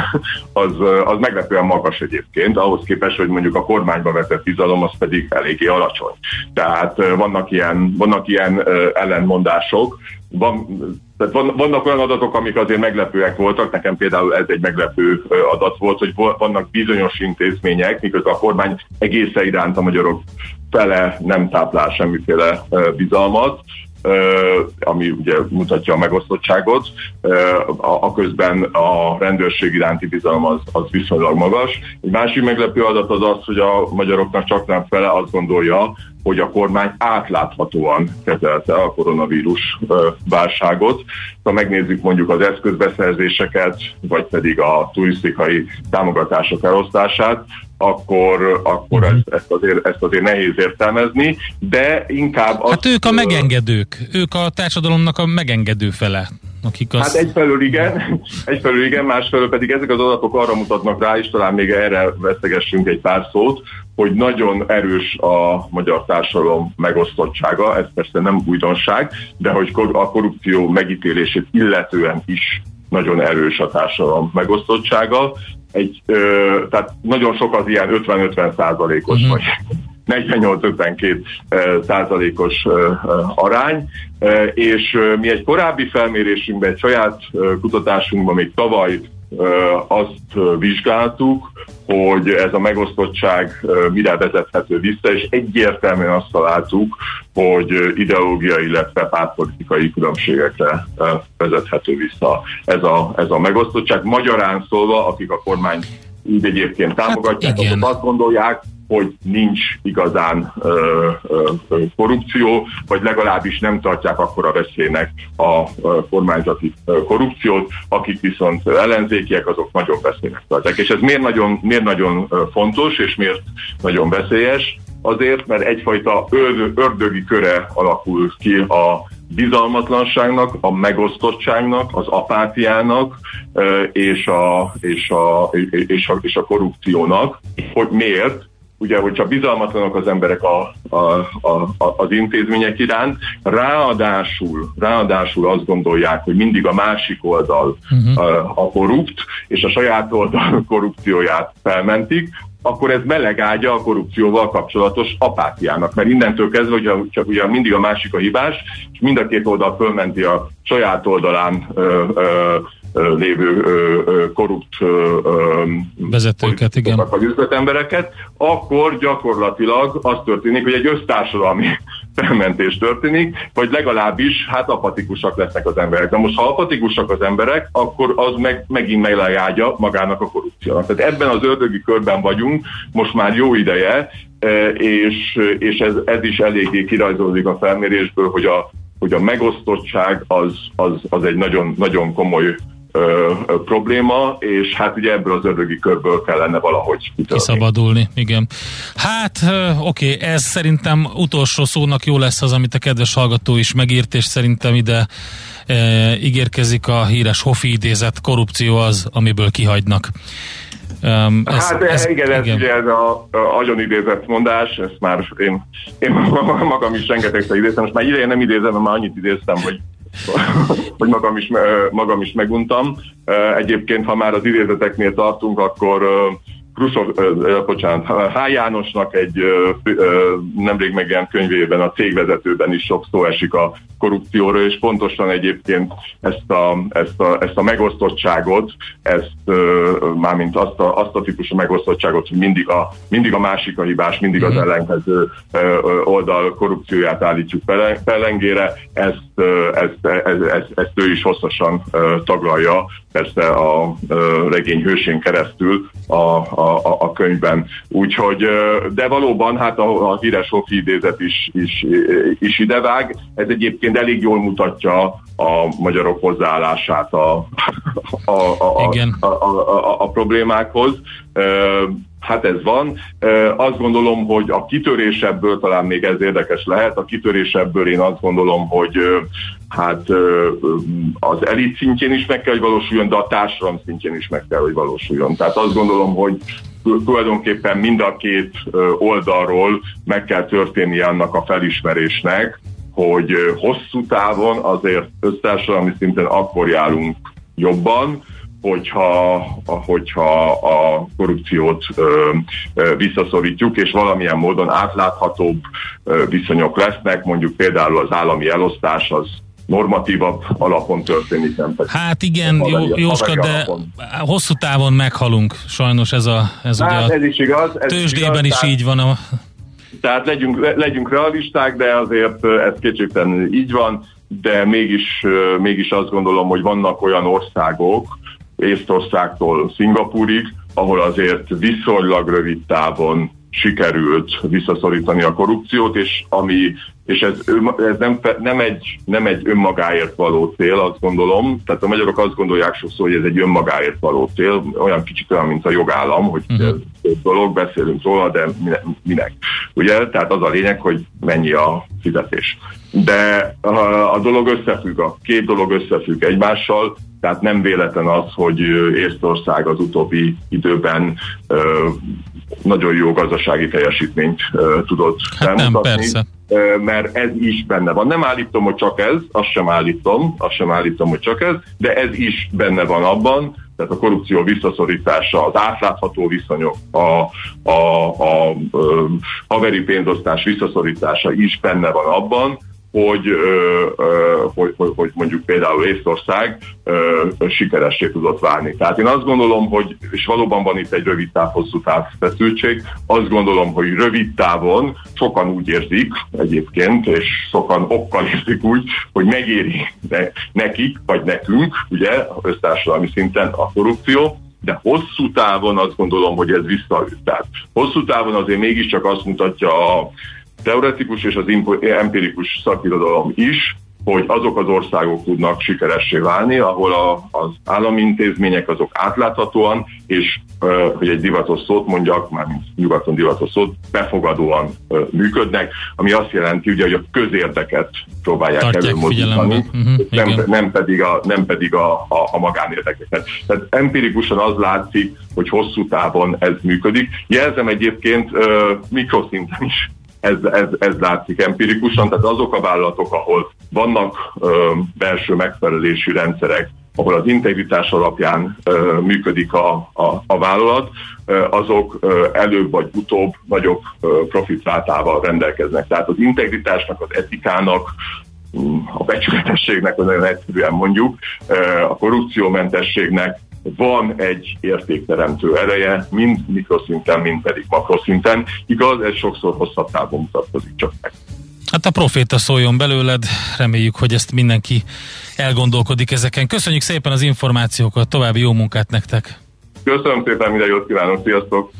az, az meglepően magas egyébként, ahhoz képest, hogy mondjuk a kormányba vetett bizalom az pedig eléggé alacsony. Tehát eh, vannak ilyen, vannak ilyen ellentmondások, van, tehát van, vannak olyan adatok, amik azért meglepőek voltak, nekem például ez egy meglepő adat volt, hogy vannak bizonyos intézmények, miközben a kormány egészen iránt a magyarok fele nem táplál semmiféle bizalmat, ami ugye mutatja a megosztottságot, a, közben a rendőrség iránti bizalom az, az viszonylag magas. Egy másik meglepő adat az az, hogy a magyaroknak csak nem fele azt gondolja, hogy a kormány átláthatóan kezelte a koronavírus válságot. Ha megnézzük mondjuk az eszközbeszerzéseket, vagy pedig a turisztikai támogatások elosztását, akkor, akkor ezt, ezt, azért, ezt azért nehéz értelmezni, de inkább... Hát azt, ők a megengedők, ők a társadalomnak a megengedő fele, akik Hát azt... egyfelől igen, [laughs] egyfelől igen, másfelől pedig ezek az adatok arra mutatnak rá, és talán még erre vesztegessünk egy pár szót, hogy nagyon erős a magyar társadalom megosztottsága, ez persze nem újdonság, de hogy a korrupció megítélését illetően is nagyon erős a társadalom megosztottsága. Egy, ö, tehát nagyon sok az ilyen 50-50 százalékos, Mhm. vagy 48-52 ö, százalékos arány, és mi egy korábbi felmérésünkben, egy saját kutatásunkban még tavaly azt vizsgáltuk, hogy ez a megosztottság mire vezethető vissza, és egyértelműen azt találtuk, hogy ideológiai, illetve pártpolitikai különbségekre vezethető vissza ez a, ez a megosztottság. Magyarán szólva, akik a kormány így egyébként támogatják, igen. azok azt gondolják, hogy nincs igazán ö, ö, korrupció, vagy legalábbis nem tartják akkora veszélynek a kormányzati korrupciót, akik viszont ellenzékiek, azok nagyon veszélynek tartják. És ez miért nagyon, miért nagyon fontos, és miért nagyon veszélyes? Azért, mert egyfajta ördö- ördögi köre alakul ki a bizalmatlanságnak, a megosztottságnak, az apátiának és a, és a, és a, és a korrupciónak. Hogy miért? Ugye, hogyha bizalmatlanok az emberek a, a, a, az intézmények iránt, ráadásul, ráadásul azt gondolják, hogy mindig a másik oldal uh-huh. a, a korrupt, és a saját oldal [laughs] korrupcióját felmentik, akkor ez meleg ágya a korrupcióval kapcsolatos apátiának. Mert innentől kezdve, hogy csak ugye mindig a másik a hibás, és mind a két oldal fölmenti a saját oldalán ö, ö, lévő korrupt Vezetőket, igen. vagy üzletembereket, akkor gyakorlatilag az történik, hogy egy össztársadalmi [laughs] felmentés történik, vagy legalábbis hát apatikusak lesznek az emberek. De most ha apatikusak az emberek, akkor az meg, megint meglejágya magának a korrupciónak. Tehát ebben az ördögi körben vagyunk most már jó ideje, és, és ez, ez is eléggé kirajzolódik a felmérésből, hogy a, hogy a megosztottság az, az, az egy nagyon, nagyon komoly ö, ö, probléma, és hát ugye ebből az ördögi körből kellene valahogy kitörni. Kiszabadulni, igen. Hát oké, okay, ez szerintem utolsó szónak jó lesz az, amit a kedves hallgató is megírt, és szerintem ide e, ígérkezik a híres Hofi idézet, korrupció az, amiből kihagynak. Um, ez, hát ez, igen, ez igen. ugye ez a, a agyon idézett mondás, ezt már én, én [laughs] magam is rengetegszer idéztem, most már ideje nem idézem, mert már annyit idéztem, hogy [laughs] hogy magam is, magam is meguntam. Egyébként, ha már az idézeteknél tartunk, akkor Krusov, bocsánat, H. Jánosnak egy nemrég megjelent könyvében, a cégvezetőben is sok szó esik a korrupcióról, és pontosan egyébként ezt a, ezt a, ezt a megosztottságot, ezt mármint azt a, azt a típusú megosztottságot, hogy mindig a, mindig a másik a hibás, mindig az mhm. ellenkező oldal korrupcióját állítjuk pellengére, ezt, ezt, ezt, ezt, ezt ő is hosszasan taglalja, persze a regény hősén keresztül a, a, a könyvben. Úgyhogy, de valóban hát a, a híres Hofi idézet is, is, is idevág. Ez egyébként elég jól mutatja a magyarok hozzáállását a, a, a, a, a, a, a, problémákhoz. Hát ez van. Azt gondolom, hogy a kitörésebből talán még ez érdekes lehet. A kitörésebből én azt gondolom, hogy hát az elit szintjén is meg kell, hogy valósuljon, de a társadalom szintjén is meg kell, hogy valósuljon. Tehát azt gondolom, hogy tulajdonképpen mind a két oldalról meg kell történnie annak a felismerésnek, hogy hosszú távon azért össztársadalmi szinten akkor járunk jobban, hogyha, hogyha a korrupciót ö, ö, visszaszorítjuk, és valamilyen módon átláthatóbb ö, viszonyok lesznek, mondjuk például az állami elosztás az normatívabb alapon történik, nem pedig. Hát igen, jó, Jóska, de alapon. hosszú távon meghalunk, sajnos ez a ez hát ugye a ez is igaz, ez tőzsdében is, igaz, is így van. A... Tehát legyünk, legyünk realisták, de azért ez kétségtelenül így van, de mégis, mégis azt gondolom, hogy vannak olyan országok, Észtországtól Szingapúrig, ahol azért viszonylag rövid távon sikerült visszaszorítani a korrupciót, és ami és ez, ez nem, nem, egy, nem egy önmagáért való cél, azt gondolom. Tehát a magyarok azt gondolják sokszor, hogy ez egy önmagáért való cél, olyan kicsit olyan, mint a jogállam, hogy uh-huh. ez egy dolog, beszélünk róla, de minek. Ugye? Tehát az a lényeg, hogy mennyi a fizetés. De a, a dolog összefügg, a két dolog összefügg egymással, tehát nem véletlen az, hogy Észtország az utóbbi időben nagyon jó gazdasági teljesítményt tudott hát nem, persze. Mert ez is benne van. Nem állítom, hogy csak ez, azt sem állítom, azt sem állítom, hogy csak ez, de ez is benne van abban, tehát a korrupció visszaszorítása, az átlátható viszonyok, a, a, a, a haveri pénzosztás visszaszorítása is benne van abban, hogy, hogy, hogy, hogy mondjuk például Észtország sikeressé tudott válni. Tehát én azt gondolom, hogy, és valóban van itt egy rövid táv, hosszú táv feszültség, azt gondolom, hogy rövid távon sokan úgy érzik egyébként, és sokan okkal érzik úgy, hogy megéri nekik, vagy nekünk, ugye, össztársadalmi szinten a korrupció, de hosszú távon azt gondolom, hogy ez visszaüt. Tehát hosszú távon azért mégiscsak azt mutatja a teoretikus és az empirikus szakirodalom is, hogy azok az országok tudnak sikeressé válni, ahol a, az állami intézmények azok átláthatóan, és hogy egy divatos szót mondjak, már mint nyugaton divatos szót, befogadóan működnek, ami azt jelenti, ugye, hogy a közérdeket próbálják előmozdítani, uh-huh, nem, nem pedig, a, nem pedig a, a, a magánérdekeket. Tehát empirikusan az látszik, hogy hosszú távon ez működik. Jelzem egyébként uh, mikroszinten is ez, ez, ez látszik empirikusan, tehát azok a vállalatok, ahol vannak ö, belső megfelelési rendszerek, ahol az integritás alapján ö, működik a, a, a vállalat, ö, azok ö, előbb vagy utóbb nagyobb ö, profitrátával rendelkeznek. Tehát az integritásnak, az etikának, mm, a becsületességnek, nagyon egyszerűen mondjuk, a korrupciómentességnek van egy értékteremtő ereje, mind mikroszinten, mind pedig makroszinten. Igaz, ez sokszor hosszabb távon mutatkozik csak meg. Hát a proféta szóljon belőled, reméljük, hogy ezt mindenki elgondolkodik ezeken. Köszönjük szépen az információkat, további jó munkát nektek! Köszönöm szépen, minden jót kívánok, sziasztok!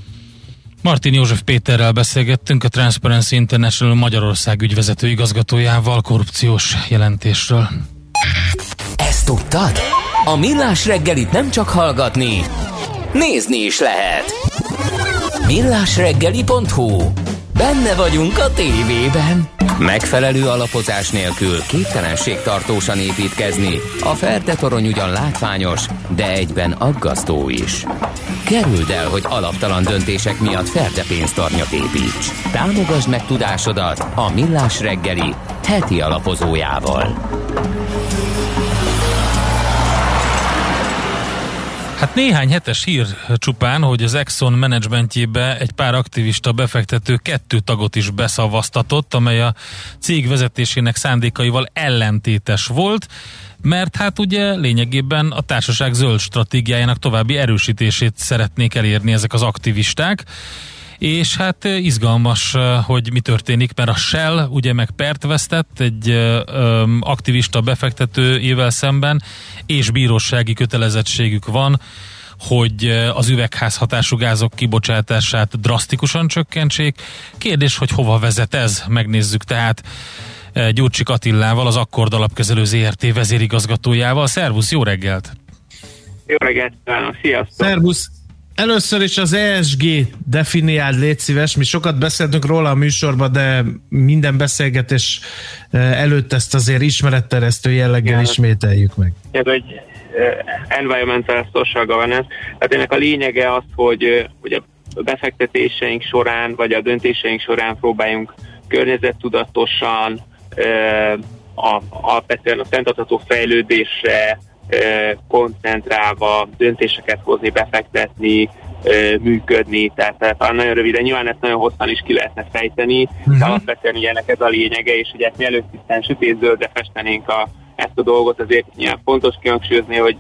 Martin József Péterrel beszélgettünk a Transparency International Magyarország ügyvezető igazgatójával korrupciós jelentésről. Ezt tudtad? A Millás reggelit nem csak hallgatni, nézni is lehet. Millásreggeli.hu Benne vagyunk a tévében. Megfelelő alapozás nélkül képtelenség tartósan építkezni. A Ferde torony ugyan látványos, de egyben aggasztó is. Kerüld el, hogy alaptalan döntések miatt Ferde pénztarnyat építs. Támogasd meg tudásodat a Millás reggeli heti alapozójával. Hát néhány hetes hír csupán, hogy az Exxon menedzsmentjébe egy pár aktivista befektető kettő tagot is beszavaztatott, amely a cég vezetésének szándékaival ellentétes volt, mert hát ugye lényegében a társaság zöld stratégiájának további erősítését szeretnék elérni ezek az aktivisták és hát izgalmas, hogy mi történik, mert a Shell ugye meg pert vesztett egy aktivista befektetőjével szemben, és bírósági kötelezettségük van, hogy az üvegházhatású gázok kibocsátását drasztikusan csökkentsék. Kérdés, hogy hova vezet ez? Megnézzük tehát Gyurcsik Attillával, az Akkord alapkezelő ZRT vezérigazgatójával. Szervusz, jó reggelt! Jó reggelt kívánok, sziasztok! Szervusz! Először is az ESG definiáld, légy szíves. Mi sokat beszéltünk róla a műsorban, de minden beszélgetés eh, előtt ezt azért ismeretteresztő jelleggel ja, ismételjük meg. Ez egy uh, environmental social governance. Tehát ennek a lényege az, hogy, uh, hogy a befektetéseink során, vagy a döntéseink során próbáljunk környezettudatosan, a, alapvetően a fenntartható fejlődésre, koncentrálva döntéseket hozni, befektetni, működni, tehát, tehát nagyon röviden, nyilván ezt nagyon hosszan is ki lehetne fejteni, uh-huh. de alapvetően ennek ez a lényege, és ugye mielőtt hiszen sötét-zöldre festenénk a, ezt a dolgot, azért nyilván fontos kihangsúlyozni, hogy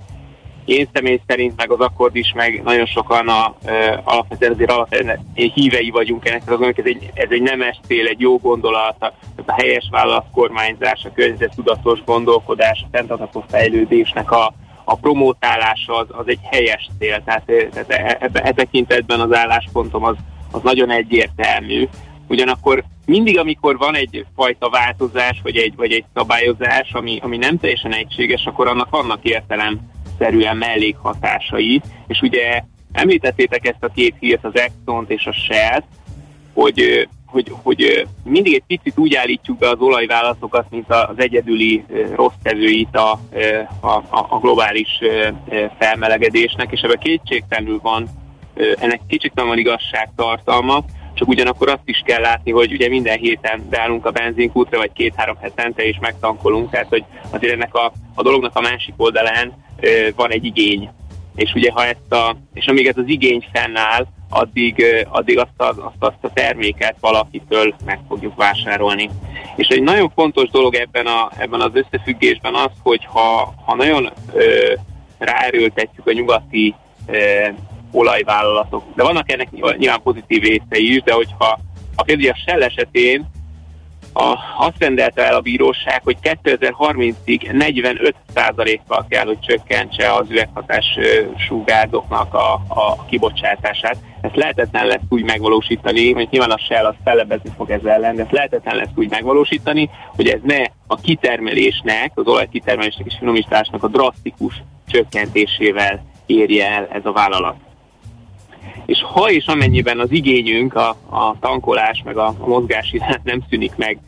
én személy szerint, meg az akkord is, meg nagyon sokan a, e, alapvetően azért alapvetően hívei vagyunk ennek, az ez egy, ez egy nemes cél, egy jó gondolat, a, a helyes vállalatkormányzás, a tudatos gondolkodás, a fenntartható fejlődésnek a, a promótálása az, az egy helyes cél, tehát, tehát e, e, e tekintetben az álláspontom az, az nagyon egyértelmű. Ugyanakkor mindig, amikor van egy fajta változás, vagy egy, vagy egy szabályozás, ami, ami nem teljesen egységes, akkor annak vannak értelem szerűen mellékhatásai, és ugye említettétek ezt a két hírt, az exxon és a shell hogy, hogy, hogy mindig egy picit úgy állítjuk be az olajvállatokat, mint az egyedüli rossz tevőit a, a, a globális felmelegedésnek, és ebben kétségtelenül van, ennek kétségtelenül van igazságtartalma, csak ugyanakkor azt is kell látni, hogy ugye minden héten beállunk a benzinkútra, vagy két-három hetente is megtankolunk, tehát hogy azért ennek a, a dolognak a másik oldalán van egy igény. És ugye ha ezt a, és amíg ez az igény fennáll, addig, addig azt, a, azt, azt a terméket valakitől meg fogjuk vásárolni. És egy nagyon fontos dolog ebben, a, ebben az összefüggésben az, hogy ha, ha nagyon ö, ráerőltetjük a nyugati ö, olajvállalatok, de vannak ennek nyilván pozitív részei is, de hogyha a például a Shell esetén a, azt rendelte el a bíróság, hogy 2030-ig 45%-kal kell, hogy csökkentse az üveghatás sugárzoknak a, a kibocsátását. Ezt lehetetlen lesz úgy megvalósítani, hogy nyilván a Shell az felebezni fog ezzel ellen, de ezt lehetetlen lesz úgy megvalósítani, hogy ez ne a kitermelésnek, az olajkitermelésnek és finomításnak a drasztikus csökkentésével érje el ez a vállalat és ha és amennyiben az igényünk, a, a tankolás meg a, a mozgás iránt nem szűnik meg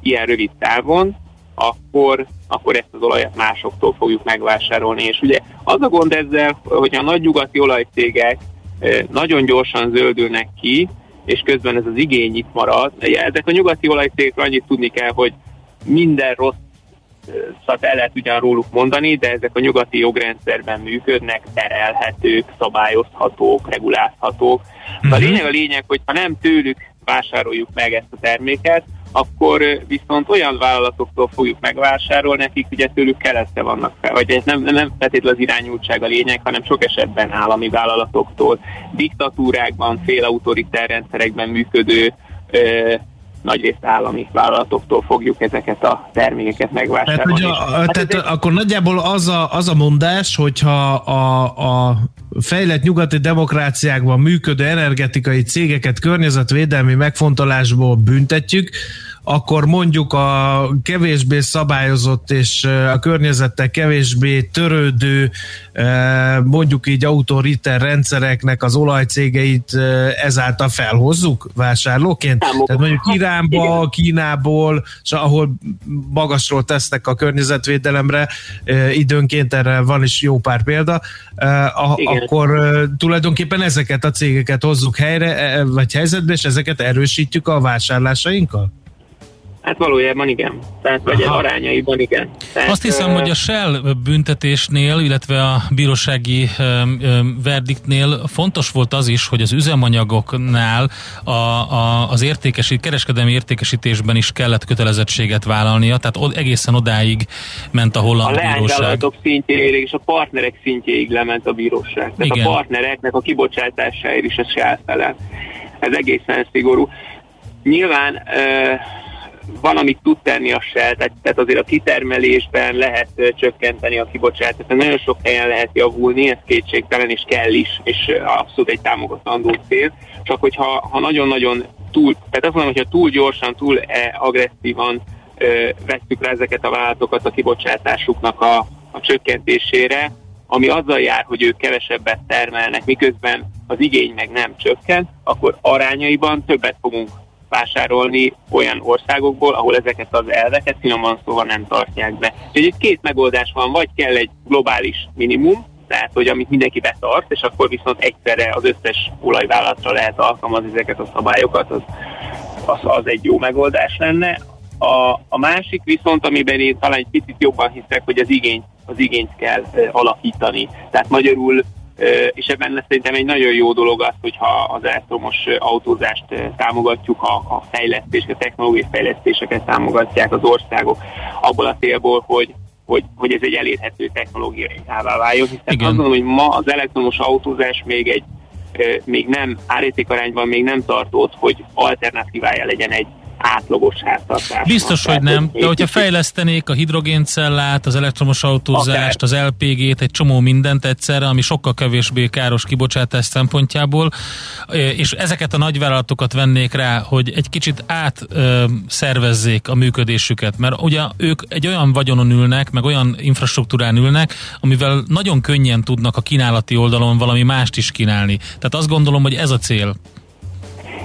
ilyen rövid távon, akkor, akkor ezt az olajat másoktól fogjuk megvásárolni. És ugye az a gond ezzel, hogy a nagy nyugati olajcégek nagyon gyorsan zöldülnek ki, és közben ez az igény itt marad. Ezek a nyugati olajcégek annyit tudni kell, hogy minden rossz szat el lehet ugyan róluk mondani, de ezek a nyugati jogrendszerben működnek, terelhetők, szabályozhatók, regulázhatók. Uh-huh. A mhm. lényeg a lényeg, hogy ha nem tőlük vásároljuk meg ezt a terméket, akkor viszont olyan vállalatoktól fogjuk megvásárolni, akik ugye tőlük kereszte vannak fel, vagy ez nem, nem feltétlenül az irányultság a lényeg, hanem sok esetben állami vállalatoktól, diktatúrákban, félautoritár rendszerekben működő ö, nagyrészt állami vállalatoktól fogjuk ezeket a termékeket megvásárolni. Tehát, hogy a, Hát tehát ez akkor nagyjából az a, az a mondás, hogyha a, a fejlett nyugati demokráciákban működő energetikai cégeket környezetvédelmi megfontolásból büntetjük, akkor mondjuk a kevésbé szabályozott és a környezettel kevésbé törődő, mondjuk így autoriter rendszereknek az olajcégeit ezáltal felhozzuk vásárlóként? Támogat- Tehát mondjuk Iránba, Igen. Kínából, és ahol magasról tesznek a környezetvédelemre, időnként erre van is jó pár példa, Igen. akkor tulajdonképpen ezeket a cégeket hozzuk helyre, e, vagy helyzetbe, és ezeket erősítjük a vásárlásainkkal? Hát valójában igen. Tehát vagy Aha. arányaiban igen. Tehát, Azt hiszem, hogy a Shell büntetésnél, illetve a bírósági verdiktnél fontos volt az is, hogy az üzemanyagoknál a, a, az értékesít, kereskedelmi értékesítésben is kellett kötelezettséget vállalnia, tehát od, egészen odáig ment a a holland bíróság. leányvállalatok szintjéig és a partnerek szintjéig lement a bíróság. Tehát Igen. a partnereknek a kibocsátásáért is ez se elfelel. Ez egészen szigorú. Nyilván van, amit tud tenni a Shell, tehát, tehát azért a kitermelésben lehet csökkenteni a kibocsátást. Tehát nagyon sok helyen lehet javulni, ez kétségtelen, és kell is, és abszolút egy támogatandó cél. Csak hogyha ha nagyon-nagyon túl, tehát azt mondom, hogyha túl gyorsan, túl eh, agresszívan ö, vesszük rá ezeket a vállalatokat a kibocsátásuknak a, a csökkentésére, ami azzal jár, hogy ők kevesebbet termelnek, miközben az igény meg nem csökken, akkor arányaiban többet fogunk vásárolni olyan országokból, ahol ezeket az elveket finoman szóval nem tartják be. Úgyhogy itt két megoldás van, vagy kell egy globális minimum, tehát hogy amit mindenki betart, és akkor viszont egyszerre az összes olajvállalatra lehet alkalmazni ezeket a szabályokat, az, az, az egy jó megoldás lenne. A, a másik viszont, amiben én talán egy picit jobban hiszek, hogy az igény, az igényt kell ö, alakítani. Tehát magyarul, és ebben szerintem egy nagyon jó dolog az, hogyha az elektromos autózást támogatjuk, a, a fejlesztés, a technológiai fejlesztéseket támogatják az országok abból a célból, hogy hogy, hogy ez egy elérhető technológiává váljon, hiszen Igen. azt gondolom, hogy ma az elektromos autózás még egy még nem árértékarányban még nem tartott, hogy alternatívája legyen egy átlagos háztartásnak. Biztos, hogy Tehát, nem. De hogyha fejlesztenék a hidrogéncellát, az elektromos autózást, az LPG-t, egy csomó mindent egyszerre, ami sokkal kevésbé káros kibocsátás szempontjából, és ezeket a nagyvállalatokat vennék rá, hogy egy kicsit átszervezzék a működésüket, mert ugye ők egy olyan vagyonon ülnek, meg olyan infrastruktúrán ülnek, amivel nagyon könnyen tudnak a kínálati oldalon valami mást is kínálni. Tehát azt gondolom, hogy ez a cél.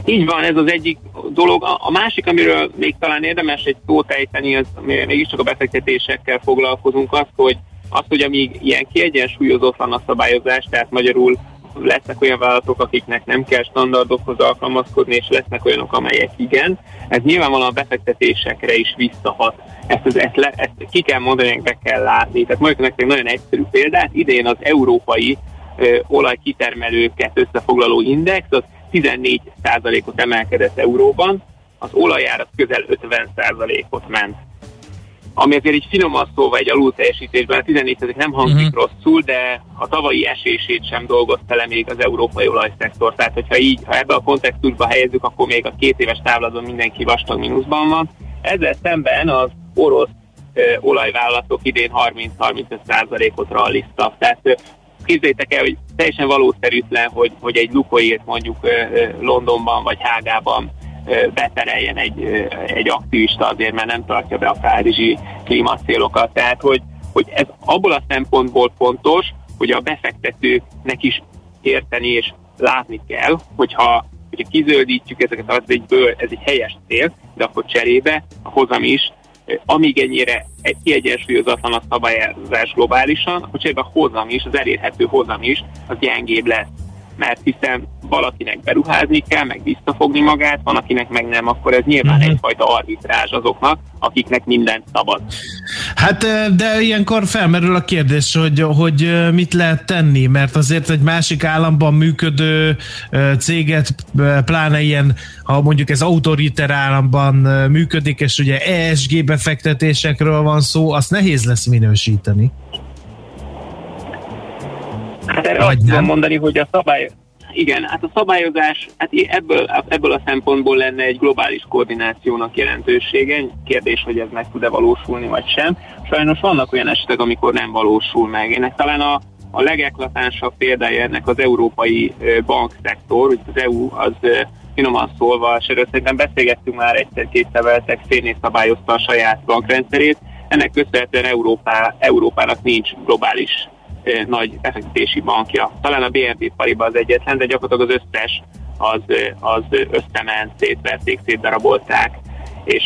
Így van, ez az egyik dolog. A másik, amiről még talán érdemes egy szót ejteni, az mégiscsak a befektetésekkel foglalkozunk, az, hogy az, hogy amíg ilyen kiegyensúlyozatlan a szabályozás, tehát magyarul lesznek olyan vállalatok, akiknek nem kell standardokhoz alkalmazkodni, és lesznek olyanok, amelyek igen. Ez nyilvánvalóan a befektetésekre is visszahat. Ezt, az, ezt, le, ezt ki kell mondani, be kell látni. Tehát mondjuk nektek nagyon egyszerű példát. Idén az európai ö, olajkitermelőket összefoglaló index az 14%-ot emelkedett euróban, az olajárat közel 50%-ot ment. Ami azért így finoman szóval egy alulteljesítésben, a 14 nem hangzik Mhm. rosszul, de a tavalyi esését sem dolgozta le még az európai olajszektor. Tehát, hogyha így, ha ebbe a kontextusba helyezzük, akkor még a két éves távlaton mindenki vastag mínuszban van. Ezzel szemben az orosz olajvállalatok idén 30-35%-ot ralliztak. Tehát képzeljétek el, hogy teljesen valószerűtlen, hogy, hogy egy Lukoilt mondjuk Londonban vagy Hágában betereljen egy, egy aktivista azért, mert nem tartja be a párizsi klímacélokat. Tehát, hogy, hogy ez abból a szempontból fontos, hogy a befektetőknek is érteni és látni kell, hogyha, hogyha kizöldítjük ezeket az egyből, ez egy helyes cél, de akkor cserébe a hozam is, amíg ennyire egy kiegyensúlyozatlan a szabályozás globálisan, akkor cserébe a hozam is, az elérhető hozam is, az gyengébb lesz. Mert hiszen valakinek beruházni kell, meg visszafogni magát, van akinek meg nem, akkor ez nyilván Mhm. egyfajta arbitrázs azoknak, akiknek mindent szabad. Hát de ilyenkor felmerül a kérdés, hogy, hogy mit lehet tenni, mert azért egy másik államban működő céget, pláne ilyen, ha mondjuk ez autoriter államban működik, és ugye ESG befektetésekről van szó, azt nehéz lesz minősíteni. Hát erre Vagy azt tudom mondani, hogy a szabály... igen, hát a szabályozás, hát ebből, ebből a szempontból lenne egy globális koordinációnak jelentősége. Kérdés, hogy ez meg tud-e valósulni, vagy sem. Sajnos vannak olyan esetek, amikor nem valósul meg. Ennek talán a, a legeklatánsabb példája ennek az európai bankszektor, hogy az EU az finoman szólva, és erről szerintem beszélgettünk már egyszer-kétszer veletek, szénét szabályozta a saját bankrendszerét. Ennek köszönhetően Európá, Európának nincs globális nagy befektetési bankja. Talán a BNP Paribas az egyetlen, de gyakorlatilag az összes az, az összement, szétverték, szétdarabolták, és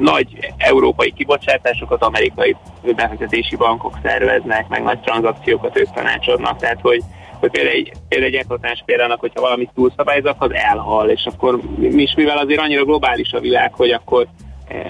nagy európai kibocsátásokat amerikai befektetési bankok szerveznek, meg nagy tranzakciókat ők tanácsadnak, tehát hogy, hogy például egy, például egy eklatás példának, hogyha valamit túlszabályoznak, az elhal, és akkor mi is, mivel azért annyira globális a világ, hogy akkor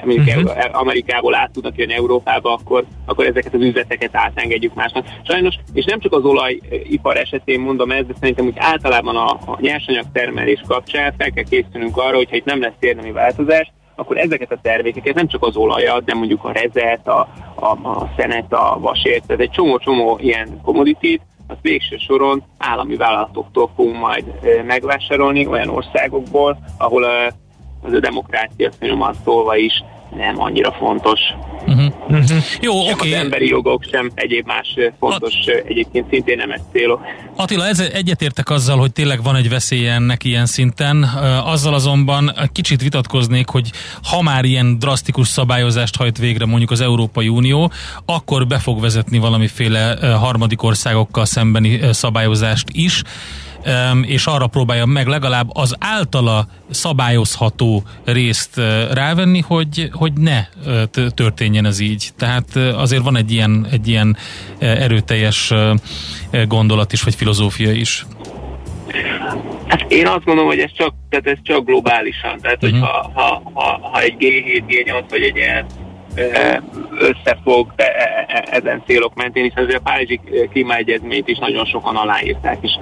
mondjuk uh-huh. Amerikából át tudnak jönni Európába, akkor, akkor ezeket az üzleteket átengedjük másnak. Sajnos, és nem csak az olajipar esetén mondom ezt, de szerintem úgy általában a, a nyersanyag termelés kapcsán fel kell készülnünk arra, hogyha itt nem lesz érdemi változás, akkor ezeket a termékeket, nem csak az olajat, de mondjuk a rezet, a, a, a szenet, a vasért, tehát egy csomó-csomó ilyen commodity az végső soron állami vállalatoktól fogunk majd megvásárolni olyan országokból, ahol az a demokrácia finoman szólva is nem annyira fontos. Uh-huh. Uh-huh. Jó, oké. Okay. Az emberi jogok sem egyéb más fontos, At- egyébként szintén nem ez célok. Attila, ez, egyetértek azzal, hogy tényleg van egy veszély ennek ilyen szinten. Azzal azonban kicsit vitatkoznék, hogy ha már ilyen drasztikus szabályozást hajt végre mondjuk az Európai Unió, akkor be fog vezetni valamiféle harmadik országokkal szembeni szabályozást is és arra próbálja meg legalább az általa szabályozható részt rávenni, hogy, hogy ne történjen ez így. Tehát azért van egy ilyen, egy ilyen erőteljes gondolat is, vagy filozófia is. Hát én azt gondolom, hogy ez csak, tehát ez csak globálisan. Tehát, uh-huh. hogyha ha, ha, ha egy G7, G8 vagy egy ilyen összefog e, e, e, ezen célok mentén, hiszen azért a Párizsi klímaegyezményt is nagyon sokan aláírták, és,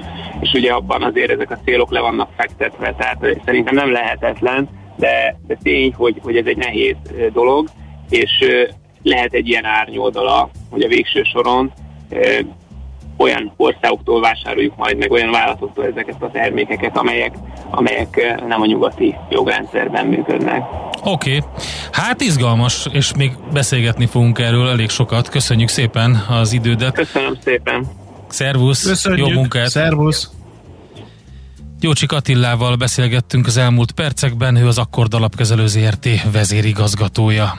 és ugye abban azért ezek a célok le vannak fektetve, tehát szerintem nem lehetetlen, de, de tény, hogy, hogy ez egy nehéz dolog, és lehet egy ilyen árnyoldala, hogy a végső soron olyan országoktól vásároljuk majd meg olyan vállalatoktól ezeket a termékeket, amelyek, amelyek nem a nyugati jogrendszerben működnek. Oké, okay. hát izgalmas, és még beszélgetni fogunk erről elég sokat. Köszönjük szépen az idődet. Köszönöm szépen. Szervusz, Köszönjük. jó munkát. Szervusz. Jócsik Attillával beszélgettünk az elmúlt percekben, ő az Akkord Alapkezelő ZRT vezérigazgatója.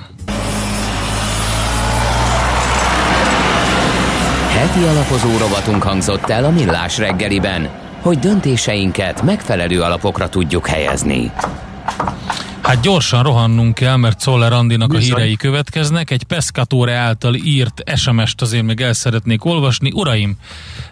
Heti alapozó rovatunk hangzott el a Millás reggeliben, hogy döntéseinket megfelelő alapokra tudjuk helyezni. Hát gyorsan rohannunk kell, mert Czoller Andinak Bizony. a hírei következnek. Egy Pescatore által írt SMS-t azért még el szeretnék olvasni. Uraim,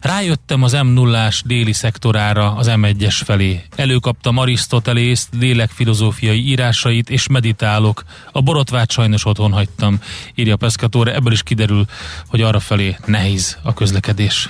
rájöttem az m 0 déli szektorára az M1-es felé. Előkaptam Arisztotelészt, lélek filozófiai írásait, és meditálok. A borotvát sajnos otthon hagytam, írja Pescatore. Ebből is kiderül, hogy arra felé nehéz a közlekedés.